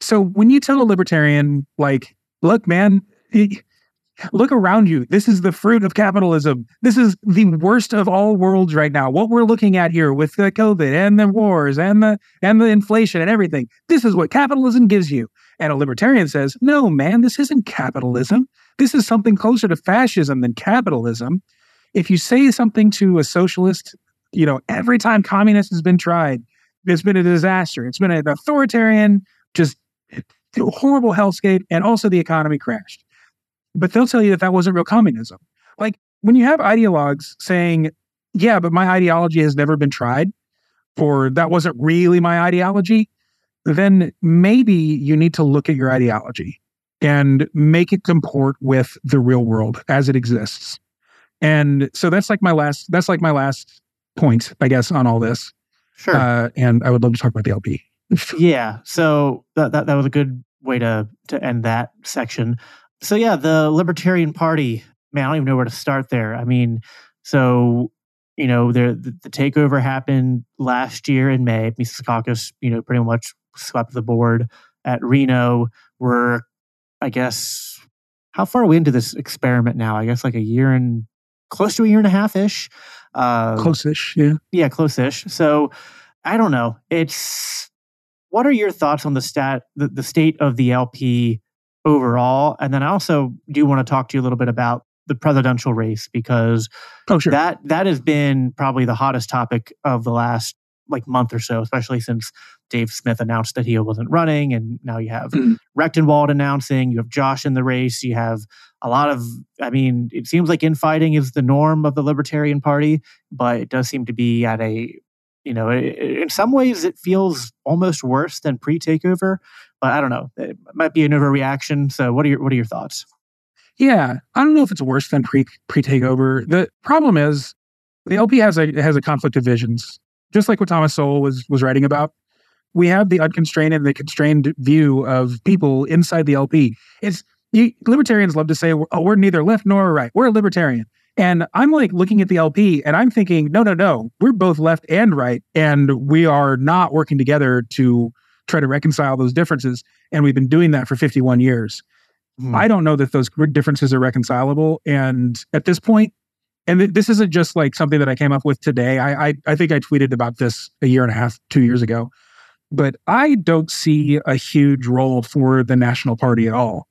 so when you tell a libertarian like, look, man, Look around you. This is the fruit of capitalism. This is the worst of all worlds right now. What we're looking at here with the COVID and the wars and the and the inflation and everything. This is what capitalism gives you. And a libertarian says, "No, man, this isn't capitalism. This is something closer to fascism than capitalism." If you say something to a socialist, you know, every time communist has been tried, it's been a disaster. It's been an authoritarian, just horrible hellscape, and also the economy crashed but they'll tell you that that wasn't real communism. Like when you have ideologues saying, yeah, but my ideology has never been tried, or that wasn't really my ideology, then maybe you need to look at your ideology and make it comport with the real world as it exists. And so that's like my last that's like my last point, I guess, on all this. Sure. Uh, and I would love to talk about the LP. yeah. So that, that that was a good way to to end that section. So yeah, the Libertarian Party, man, I don't even know where to start there. I mean, so you know, there the, the takeover happened last year in May. Mises Caucus, you know, pretty much swept the board at Reno. We're, I guess, how far are we into this experiment now? I guess like a year and close to a year and a half ish. Uh, close-ish, yeah, yeah, close-ish. So I don't know. It's what are your thoughts on the stat, the, the state of the LP overall. And then I also do want to talk to you a little bit about the presidential race because oh, sure. that that has been probably the hottest topic of the last like month or so, especially since Dave Smith announced that he wasn't running, and now you have mm-hmm. Rectenwald announcing, you have Josh in the race, you have a lot of. I mean, it seems like infighting is the norm of the Libertarian Party, but it does seem to be at a you know, in some ways it feels almost worse than pre-takeover, but I don't know. It might be an overreaction. So, what are your what are your thoughts? Yeah, I don't know if it's worse than pre pre takeover. The problem is the LP has a has a conflict of visions, just like what Thomas Sowell was was writing about. We have the unconstrained and the constrained view of people inside the LP. It's you, libertarians love to say, "Oh, we're neither left nor right. We're a libertarian." And I'm like looking at the LP and I'm thinking, no, no, no, we're both left and right. And we are not working together to try to reconcile those differences. And we've been doing that for 51 years. Hmm. I don't know that those differences are reconcilable. And at this point, and th- this isn't just like something that I came up with today. I, I, I think I tweeted about this a year and a half, two years ago. But I don't see a huge role for the National Party at all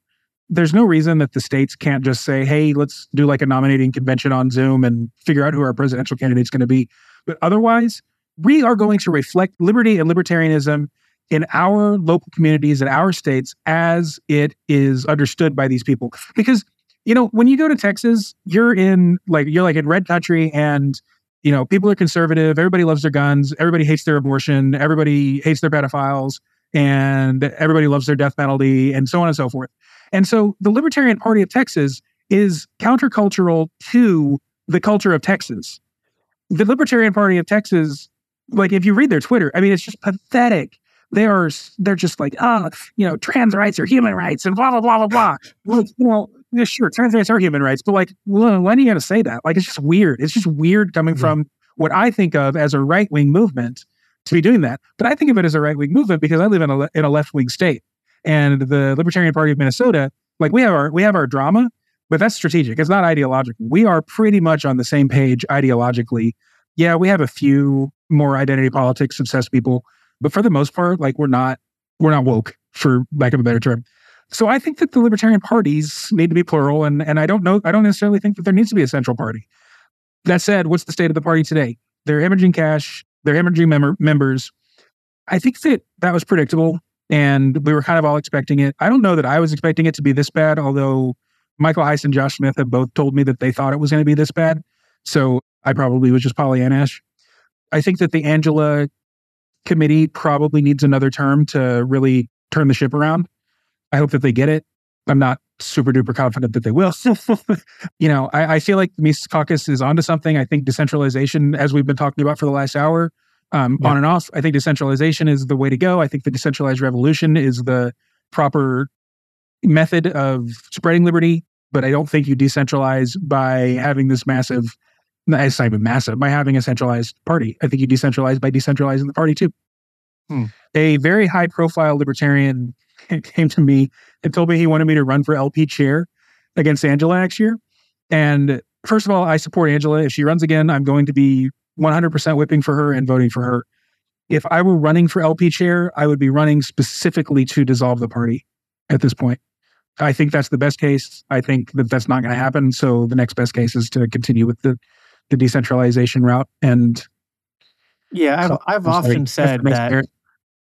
there's no reason that the states can't just say, hey, let's do like a nominating convention on Zoom and figure out who our presidential candidate's going to be. But otherwise, we are going to reflect liberty and libertarianism in our local communities in our states as it is understood by these people. Because, you know, when you go to Texas, you're in like, you're like in red country and, you know, people are conservative. Everybody loves their guns. Everybody hates their abortion. Everybody hates their pedophiles and everybody loves their death penalty and so on and so forth. And so the Libertarian Party of Texas is countercultural to the culture of Texas. The Libertarian Party of Texas, like if you read their Twitter, I mean, it's just pathetic. They are, they're just like, oh, you know, trans rights are human rights and blah, blah, blah, blah, blah. well, well, yeah, sure, trans rights are human rights, but like, well, when are you going to say that? Like, it's just weird. It's just weird coming from what I think of as a right wing movement to be doing that. But I think of it as a right wing movement because I live in a, in a left wing state and the Libertarian Party of Minnesota, like we have our we have our drama, but that's strategic. It's not ideological. We are pretty much on the same page ideologically. Yeah, we have a few more identity politics obsessed people, but for the most part, like we're not we're not woke, for lack of a better term. So I think that the libertarian parties need to be plural, and and I don't know I don't necessarily think that there needs to be a central party. That said, what's the state of the party today? They're hemorrhaging cash. They're hemorrhaging mem- members. I think that that was predictable and we were kind of all expecting it. I don't know that I was expecting it to be this bad, although Michael Heise and Josh Smith have both told me that they thought it was going to be this bad. So I probably was just Pollyannish. I think that the Angela committee probably needs another term to really turn the ship around. I hope that they get it. I'm not super duper confident that they will. you know, I, I, feel like the Mises Caucus is onto something. I think decentralization, as we've been talking about for the last hour, um, yeah. on and off, I think decentralization is the way to go. I think the decentralized revolution is the proper method of spreading liberty. But I don't think you decentralize by having this massive, it's not even massive, by having a centralized party. I think you decentralize by decentralizing the party too. Hmm. A very high profile libertarian came to me and told me he wanted me to run for LP chair against Angela next year. And first of all, I support Angela. If she runs again, I'm going to be 100% whipping for her and voting for her. If I were running for LP chair, I would be running specifically to dissolve the party at this point. I think that's the best case. I think that that's not going to happen. So the next best case is to continue with the the decentralization route. And yeah, I've, I've often said that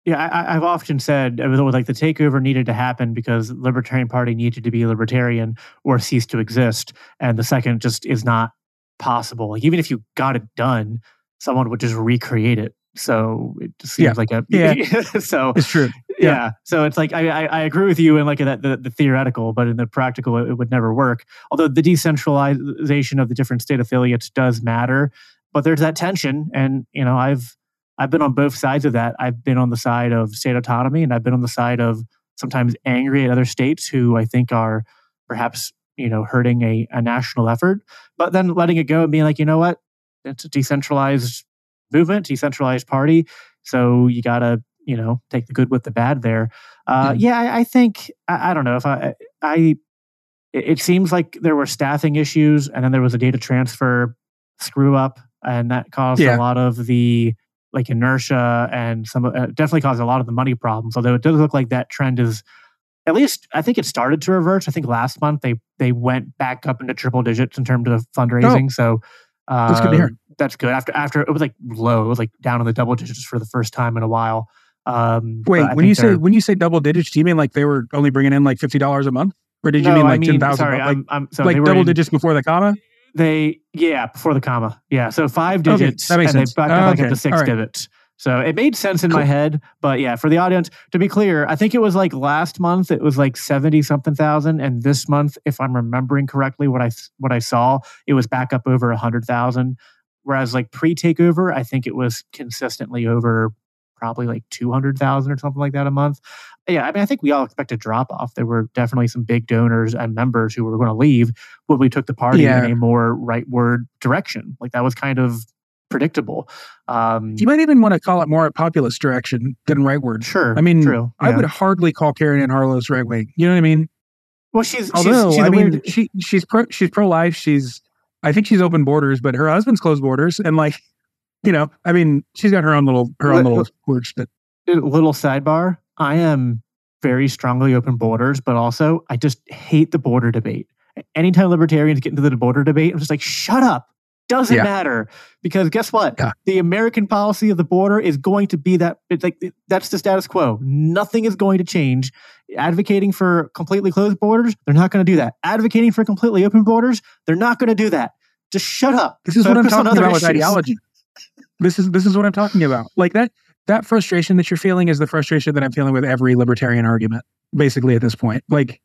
yeah, I, have often said like the takeover needed to happen because Libertarian Party needed to be libertarian or cease to exist, and the second just is not possible. Like even if you got it done, someone would just recreate it. So it just seems yeah. like a yeah. so it's true. Yeah. yeah. So it's like I, I, I agree with you in like that the, the, theoretical, but in the practical, it, it would never work. Although the decentralization of the different state affiliates does matter, but there's that tension, and you know I've I've been on both sides of that. I've been on the side of state autonomy, and I've been on the side of sometimes angry at other states who I think are perhaps you know hurting a, a national effort, but then letting it go and being like, you know what, it's a decentralized movement, decentralized party, so you got to you know take the good with the bad there. Uh, mm Yeah, I, I think I, I, don't know if I I it seems like there were staffing issues, and then there was a data transfer screw up, and that caused yeah. a lot of the like inertia and some uh, definitely caused a lot of the money problems. Although it does look like that trend is at least I think it started to reverse. I think last month they they went back up into triple digits in terms of fundraising. Oh, so uh, that's good to hear. That's good. After after it was like low, it was like down in the double digits for the first time in a while. Um, Wait, when you say when you say double digits, do you mean like they were only bringing in like fifty dollars a month, or did you no, mean like I mean, ten thousand? Sorry, like, I'm, I'm, so like double in, digits before the comma. They yeah before the comma yeah so five digits okay, that makes and sense. they back up, okay. up to six right. digits. So it made sense in cool. my head, but yeah, for the audience, to be clear, I think it was like last month it was like seventy something thousand, and this month, if I'm remembering correctly, what I what I saw, it was back up over a hundred thousand. Whereas like pre takeover, I think it was consistently over probably like two hundred thousand or something like that a month. Yeah, I mean, I think we all expect a drop off. There were definitely some big donors and members who were going to leave when we took the party yeah. in a more rightward direction. Like that was kind of predictable. Um, you might even want to call it more a populist direction than rightward. Sure. I mean, true. I would hardly call Karen Ann Harlow's right wing. You know what I mean? Well, she's although she's, she's I mean she she's pro she's pro life. She's I think she's open borders, but her husband's closed borders, and like you know, I mean, she's got her own little her own little words. But little sidebar, I am very strongly open borders, but also I just hate the border debate. Anytime libertarians get into the border debate, I'm just like, shut up. Doesn't yeah. matter because guess what? Yeah. The American policy of the border is going to be that. It's like that's the status quo. Nothing is going to change. Advocating for completely closed borders, they're not going to do that. Advocating for completely open borders, they're not going to do that. Just shut up. This is Focus what I'm talking about issues. with ideology. this is this is what I'm talking about. Like that that frustration that you're feeling is the frustration that I'm feeling with every libertarian argument. Basically, at this point, like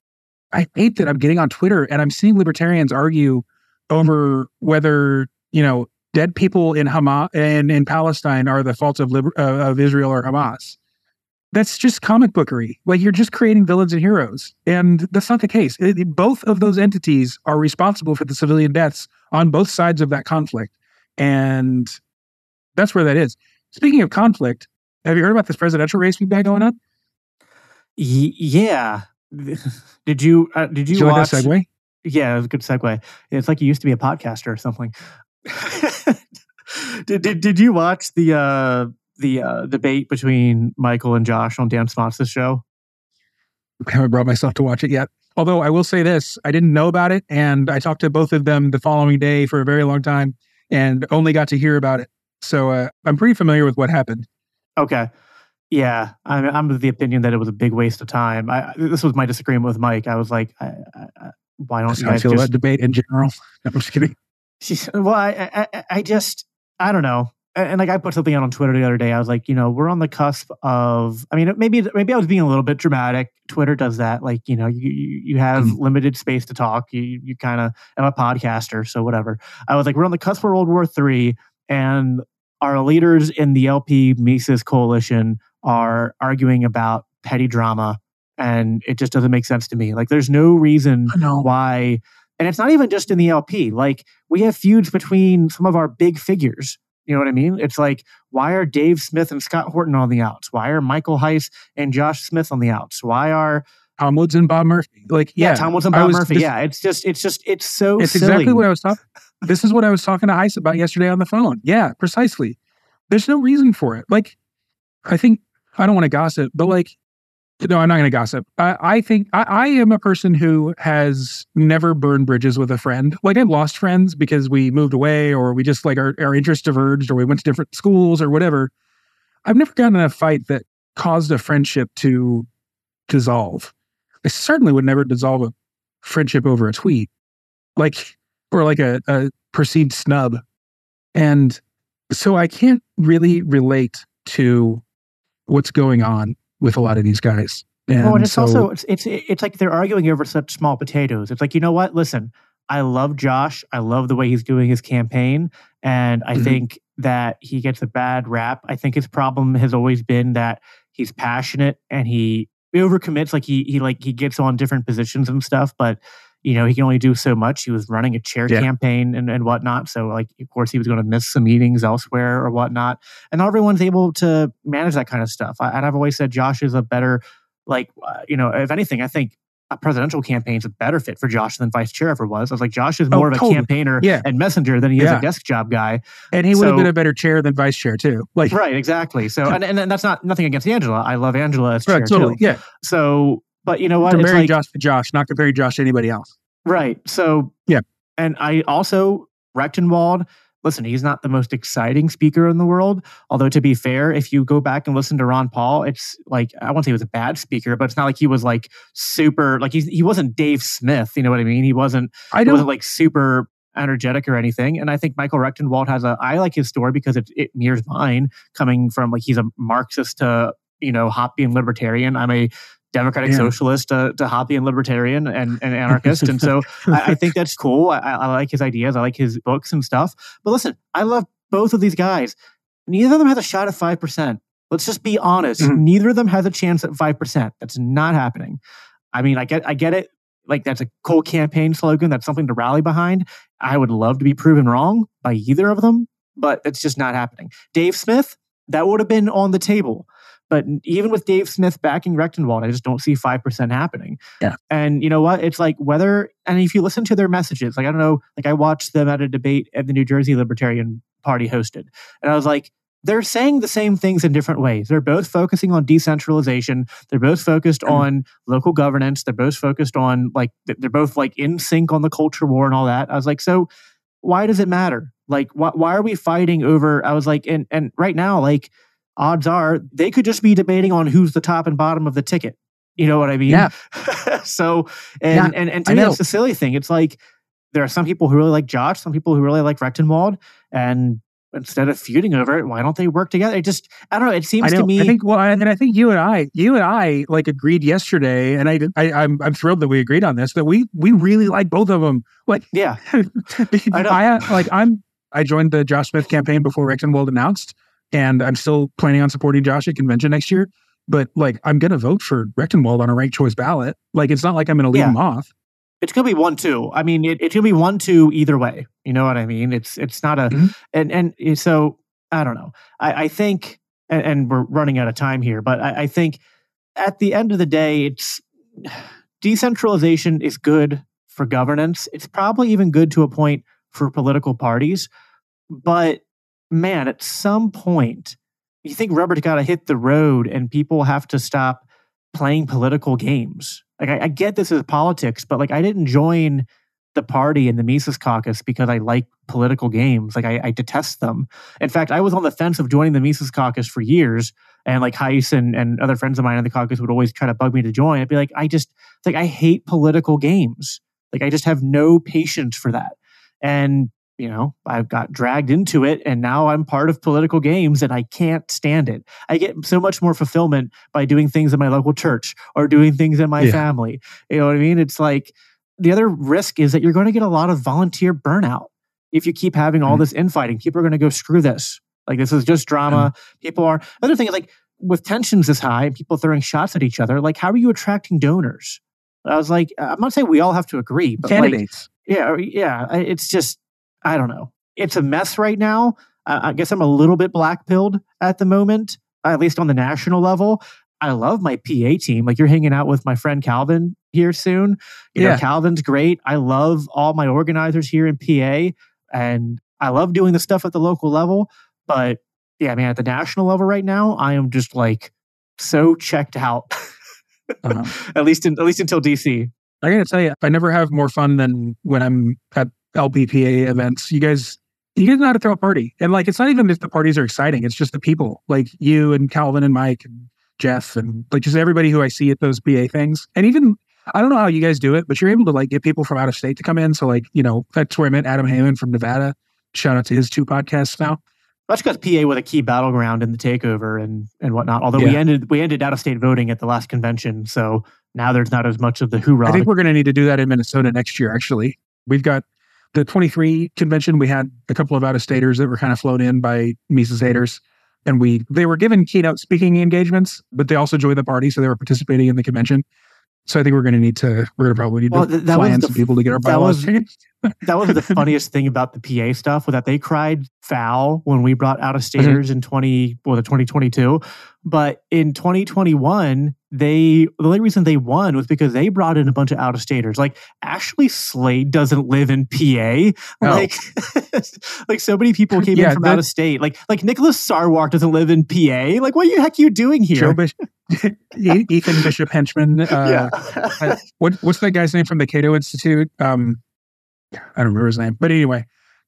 I hate that I'm getting on Twitter and I'm seeing libertarians argue over whether you know dead people in Hamas and in Palestine are the fault of liber- uh, of Israel or Hamas. That's just comic bookery. Like you're just creating villains and heroes, and that's not the case. It, it, both of those entities are responsible for the civilian deaths on both sides of that conflict, and that's where that is. Speaking of conflict, have you heard about this presidential race we've got going on? Y- yeah. Did you uh, did you, did you watch? Like segue? Yeah, it was a good segue. It's like you used to be a podcaster or something. did, did did you watch the uh, the uh, debate between Michael and Josh on Dan Smotz's show? I haven't brought myself to watch it yet. Although I will say this, I didn't know about it, and I talked to both of them the following day for a very long time, and only got to hear about it. So uh, I'm pretty familiar with what happened. Okay. Yeah, I'm, I'm of the opinion that it was a big waste of time. I, this was my disagreement with Mike. I was like, I, I, why don't That's you guys feel just about debate in general. I'm just kidding. Well, I, I, I just, I don't know. And, and like I put something out on Twitter the other day. I was like, you know, we're on the cusp of. I mean, maybe maybe I was being a little bit dramatic. Twitter does that. Like, you know, you you, have Mhm. limited space to talk. You you kind of. I'm a podcaster, so whatever. I was like, we're on the cusp of World War Three, and our leaders in the LP Mises coalition are arguing about petty drama, and it just doesn't make sense to me. Like, there's no reason why and it's not even just in the LP. Like we have feuds between some of our big figures. You know what I mean? It's like why are Dave Smith and Scott Horton on the outs? Why are Michael Heise and Josh Smith on the outs? Why are Tom Woods and Bob Murphy. Like, yeah, yeah, Tom Woods and Bob Murphy? just- yeah, it's just it's just it's so It's silly. exactly what I was talking. This is what I was talking to Heise about yesterday on the phone. Yeah, precisely. There's no reason for it. Like, I think I don't want to gossip, but like, no, I'm not going to gossip. I, I think I, I am a person who has never burned bridges with a friend. Like, I've lost friends because we moved away, or we just like our, our interests diverged, or we went to different schools, or whatever. I've never gotten in a fight that caused a friendship to dissolve. I certainly would never dissolve a friendship over a tweet, like or like a, a perceived snub. And so I can't really relate to what's going on with a lot of these guys. And, well, and it's so, also it's, it's it's like they're arguing over such small potatoes. It's like you know what? Listen, I love Josh. I love the way he's doing his campaign, and I Mhm. think that he gets a bad rap. I think his problem has always been that he's passionate and he overcommits. Like he he like he gets on different positions and stuff, but you know he can only do so much. He was running a chair Yeah. campaign and and whatnot, so like of course he was going to miss some meetings elsewhere or whatnot. And not everyone's able to manage that kind of stuff. I, and I've always said Josh is a better like uh, you know if anything i think a presidential campaign is a better fit for josh than vice chair ever was i was like josh is Oh, more of a totally. campaigner Yeah. and messenger than he is Yeah. a desk job guy and he would have been a better chair than vice chair too. Like, right exactly so and, and, and that's not nothing against angela i love angela as chair right, totally. too Yeah. so but you know what Comparing like Josh to Josh, not comparing Josh to anybody else. Right. So Yeah. and I also Rectenwald. Listen, he's not the most exciting speaker in the world. Although to be fair, if you go back and listen to Ron Paul, it's like I won't say he was a bad speaker, but it's not like he was like super like he he wasn't Dave Smith. You know what I mean? He wasn't I don't. wasn't like super energetic or anything. And I think Michael Rectenwald has a I like his story because it it mirrors mine, coming from like he's a Marxist to you know Hoppian libertarian. I'm a Democratic Yeah. socialist to, to and libertarian and, and anarchist. and so I, I think that's cool. I, I like his ideas. I like his books and stuff. But listen, I love both of these guys. Neither of them has a shot at 5%. Let's just be honest. Mhm. Neither of them has a chance at 5%. That's not happening. I mean, I get I get it. Like that's a cool campaign slogan. That's something to rally behind. I would love to be proven wrong by either of them, but it's just not happening. Dave Smith, that would have been on the table. But even with Dave Smith backing Rectenwald, I just don't see 5% happening. Yeah. And you know what? It's like whether, and if you listen to their messages, like I don't know, like I watched them at a debate at the New Jersey Libertarian Party hosted. And I was like, they're saying the same things in different ways. They're both focusing on decentralization. They're both focused Mhm. on local governance. They're both focused on like, they're both like in sync on the culture war and all that. I was like, so why does it matter? Like, why, why are we fighting over? I was like, and, and right now, like, odds are they could just be debating on who's the top and bottom of the ticket. You know what I mean? Yeah. so, and, and, and to I me, know. that's the silly thing. It's like there are some people who really like Josh, some people who really like Rectenwald, and instead of feuding over it, why don't they work together? It just, I don't know. It I seems to me, I think. Well, I, and I think you and I, you and I, like agreed yesterday, and I, I, I'm, I'm thrilled that we agreed on this. That we, we really like both of them. Like, yeah, I, uh, like I'm I joined the Josh Smith campaign before Rectenwald announced, and I'm still planning on supporting Josh at convention next year. But like I'm gonna vote for Rectenwald on a ranked choice ballot. Like it's not like I'm gonna leave Yeah. him off. it's gonna be one two. I mean, it, it's gonna be one two either way. You know what I mean? It's it's not a Mhm. and and so I don't know. I, I think and, and we're running out of time here, but I, I think at the end of the day, it's decentralization is good for governance. It's probably even good to a point for political parties. But man, at some point, you think rubber's got to hit the road and people have to stop playing political games. Like, I, I get this is politics, but like, I didn't join the party in the Mises caucus because I like political games. Like, I, I detest them. In fact, I was on the fence of joining the Mises caucus for years. And like Heise and, and other friends of mine in the caucus would always try to bug me to join. I'd be like, I just, like, I hate political games. Like I just have no patience for that. And you know, I've got dragged into it and now I'm part of political games and I can't stand it. I get so much more fulfillment by doing things in my local church or doing things in my yeah. family. You know what I mean? It's like the other risk is that you're going to get a lot of volunteer burnout if you keep having all mm-hmm. this infighting. People are going to go screw this. Like this is just drama. Mm-hmm. People are other thing is like with tensions this high and people throwing shots at each other, like how are you attracting donors? I was like, I'm not saying we all have to agree, but candidates. Like, yeah, yeah. It's just I don't know. It's a mess right now. Uh, I guess I'm a little bit black pilled at the moment, at least on the national level. I love my PA team. Like you're hanging out with my friend Calvin here soon. You yeah. know, Calvin's great. I love all my organizers here in PA and I love doing the stuff at the local level. But yeah, I mean, at the national level right now, I am just like so checked out. uh-huh. at least, in, at least until DC. I gotta tell you, I never have more fun than when I'm at LPPA events. You guys, you guys know how to throw a party, and like it's not even if the parties are exciting; it's just the people, like you and Calvin and Mike and Jeff, and like just everybody who I see at those PA things. And even I don't know how you guys do it, but you're able to like get people from out of state to come in. So like you know that's where I met Adam Heyman from Nevada. Shout out to his two podcasts now. That's because PA was a key battleground in the takeover and and whatnot. Although yeah. we ended we ended out of state voting at the last convention, so now there's not as much of the hoorah. I think we're going to need to do that in Minnesota next year. Actually, we've got the 23 convention, we had a couple of out of staters that were kind of flown in by Mises haters. And we they were given keynote speaking engagements, but they also joined the party, so they were participating in the convention. So I think we're going to need to we're going to probably need well, to fly in some people to get our bylaws changed. That was the funniest thing about the PA stuff was that they cried foul when we brought out of staters mm-hmm. in 20 well the 2022 but in 2021 they the only reason they won was because they brought in a bunch of out of staters like Ashley Slade doesn't live in PA oh. like like so many people came yeah, in from out of state. Like like Nicholas Sarwark doesn't live in PA like what the heck are you doing here? Ethan Bishop Henchman uh, yeah. what what's that guy's name from the Cato Institute? Um I don't remember his name, but anyway,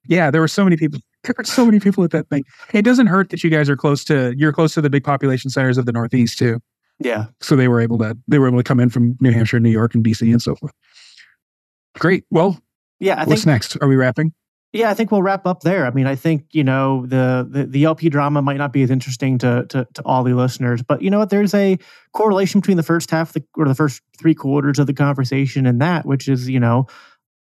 yeah, there were so many people. There were so many people at that thing. It doesn't hurt that you guys are close to you're close to the big population centers of the Northeast too. Yeah. So they were able to they were able to come in from New Hampshire, New York, and BC, and so forth. Great. Well, yeah. I what's think, next? Are we wrapping? Yeah, I think we'll wrap up there. I mean, I think you know the, the the, LP drama might not be as interesting to, to to all the listeners, but you know what? There's a correlation between the first half the, or the first three quarters of the conversation and that, which is you know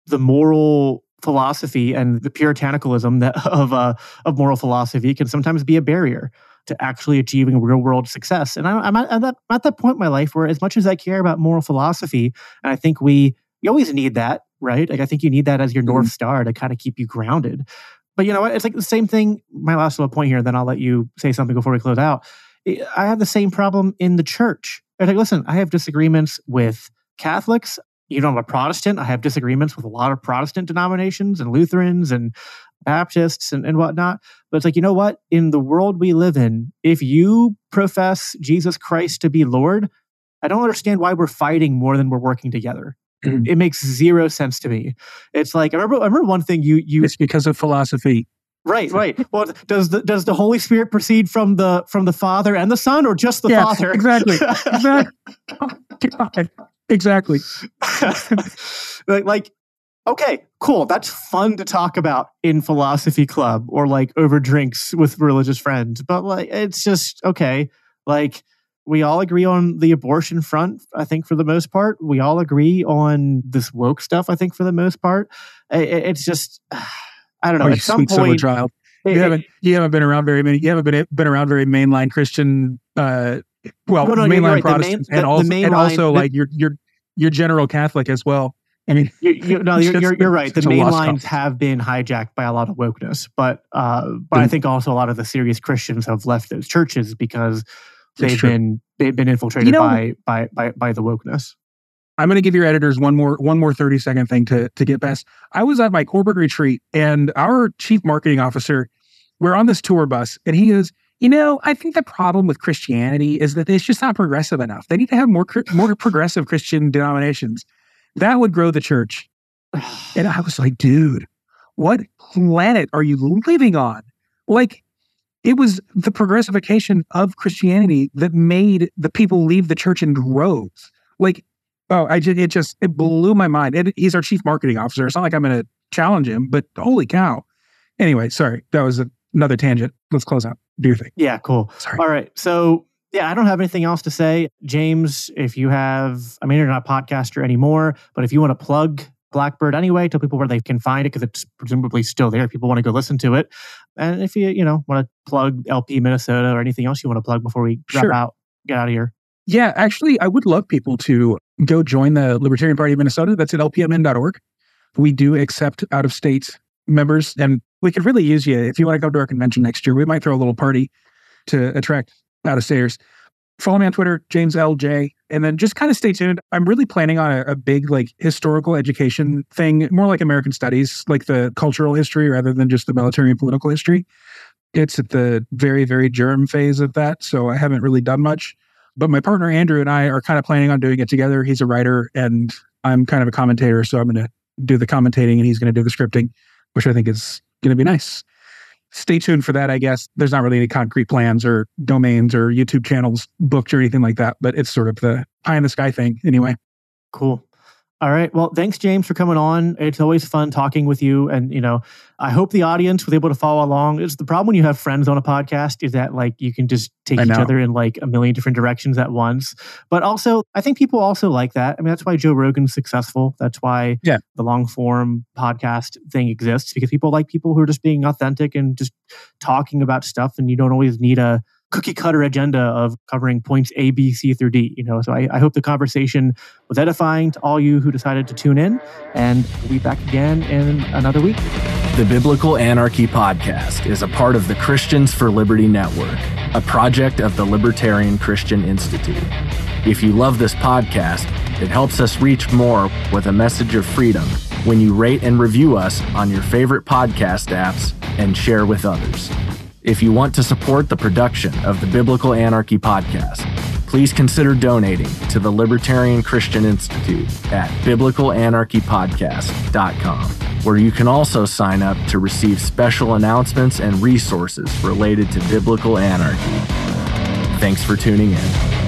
the moral philosophy and the puritanicalism that, of uh, of moral philosophy can sometimes be a barrier to actually achieving real world success. And I, am at, that, at that point in my life where, as much as I care about moral philosophy, and I think we you always need that, right? Like I think you need that as your north mm-hmm. star to kind of keep you grounded. But you know what? It's like the same thing. My last little point here, then I'll let you say something before we close out. I have the same problem in the church. It's like, listen, I have disagreements with Catholics you know, I'm a Protestant. I have disagreements with a lot of Protestant denominations and Lutherans and Baptists and, and whatnot. But it's like, you know what? In the world we live in, if you profess Jesus Christ to be Lord, I don't understand why we're fighting more than we're working together. Mm-hmm. It makes zero sense to me. It's like I remember. I remember one thing you you. It's because of philosophy. Right, right. Well, does the does the Holy Spirit proceed from the from the Father and the Son, or just the yes, Father? Exactly. Exactly. Exactly. like, like, okay, cool. That's fun to talk about in philosophy club or like over drinks with religious friends. But like, it's just okay. Like, we all agree on the abortion front. I think for the most part, we all agree on this woke stuff. I think for the most part, it's just I don't know. Oh, at some point, child. You haven't you haven't been around very many. You haven't been been around very mainline Christian uh, well, no, no, mainline right. Protestants, main, and, the, also, the and also like your your your general Catholic as well. I mean, you, you, no, you're, you're, you're, right. The main lines have been hijacked by a lot of wokeness, but uh, but. I think also a lot of the serious Christians have left those churches because they've been they've been infiltrated you know, by, by by by the wokeness. I'm going to give your editors one more one more 30 second thing to to get past. I was at my corporate retreat, and our chief marketing officer, we're on this tour bus, and he goes, you know, I think the problem with Christianity is that it's just not progressive enough. They need to have more more progressive Christian denominations. That would grow the church. And I was like, dude, what planet are you living on? Like, it was the progressification of Christianity that made the people leave the church in droves. Like, Oh, I just it just it blew my mind. He's our chief marketing officer. It's not like I'm going to challenge him, but holy cow! Anyway, sorry, that was a, another tangent. Let's close out. Do your thing. Yeah, cool. Sorry. All right. So, yeah, I don't have anything else to say. James, if you have, I mean, you're not a podcaster anymore, but if you want to plug Blackbird anyway, tell people where they can find it because it's presumably still there. People want to go listen to it. And if you, you know, want to plug LP Minnesota or anything else you want to plug before we Sure. out, get out of here. Yeah, actually, I would love people to go join the Libertarian Party of Minnesota. That's at lpmn.org. We do accept out of state members, and we could really use you if you want to come to our convention next year. We might throw a little party to attract out of staters. Follow me on Twitter, James LJ, and then just kind of stay tuned. I'm really planning on a, a big like historical education thing, more like American studies, like the cultural history rather than just the military and political history. It's at the very, very germ phase of that, so I haven't really done much. But my partner Andrew and I are kind of planning on doing it together. He's a writer and I'm kind of a commentator, so I'm going to do the commentating and he's going to do the scripting, which I think is going to be nice. Stay tuned for that, I guess. There's not really any concrete plans or domains or YouTube channels booked or anything like that, but it's sort of the pie in the sky thing anyway. Cool. All right. Well, thanks, James, for coming on. It's always fun talking with you. And, you know, I hope the audience was able to follow along. It's the problem when you have friends on a podcast is that, like, you can just take each other in like a million different directions at once. But also, I think people also like that. I mean, that's why Joe Rogan's successful. That's why Yeah. the long form podcast thing exists because people like people who are just being authentic and just talking about stuff. And you don't always need a cookie cutter agenda of covering points A, B, C through D. You know, so I, I hope the conversation was edifying to all you who decided to tune in. And we'll be back again in another week. The Biblical Anarchy Podcast is a part of the Christians for Liberty Network, a project of the Libertarian Christian Institute. If you love this podcast, it helps us reach more with a message of freedom when you rate and review us on your favorite podcast apps and share with others. If you want to support the production of the Biblical Anarchy Podcast, please consider donating to the Libertarian Christian Institute at biblicalanarchypodcast.com, where you can also sign up to receive special announcements and resources related to biblical anarchy. Thanks for tuning in.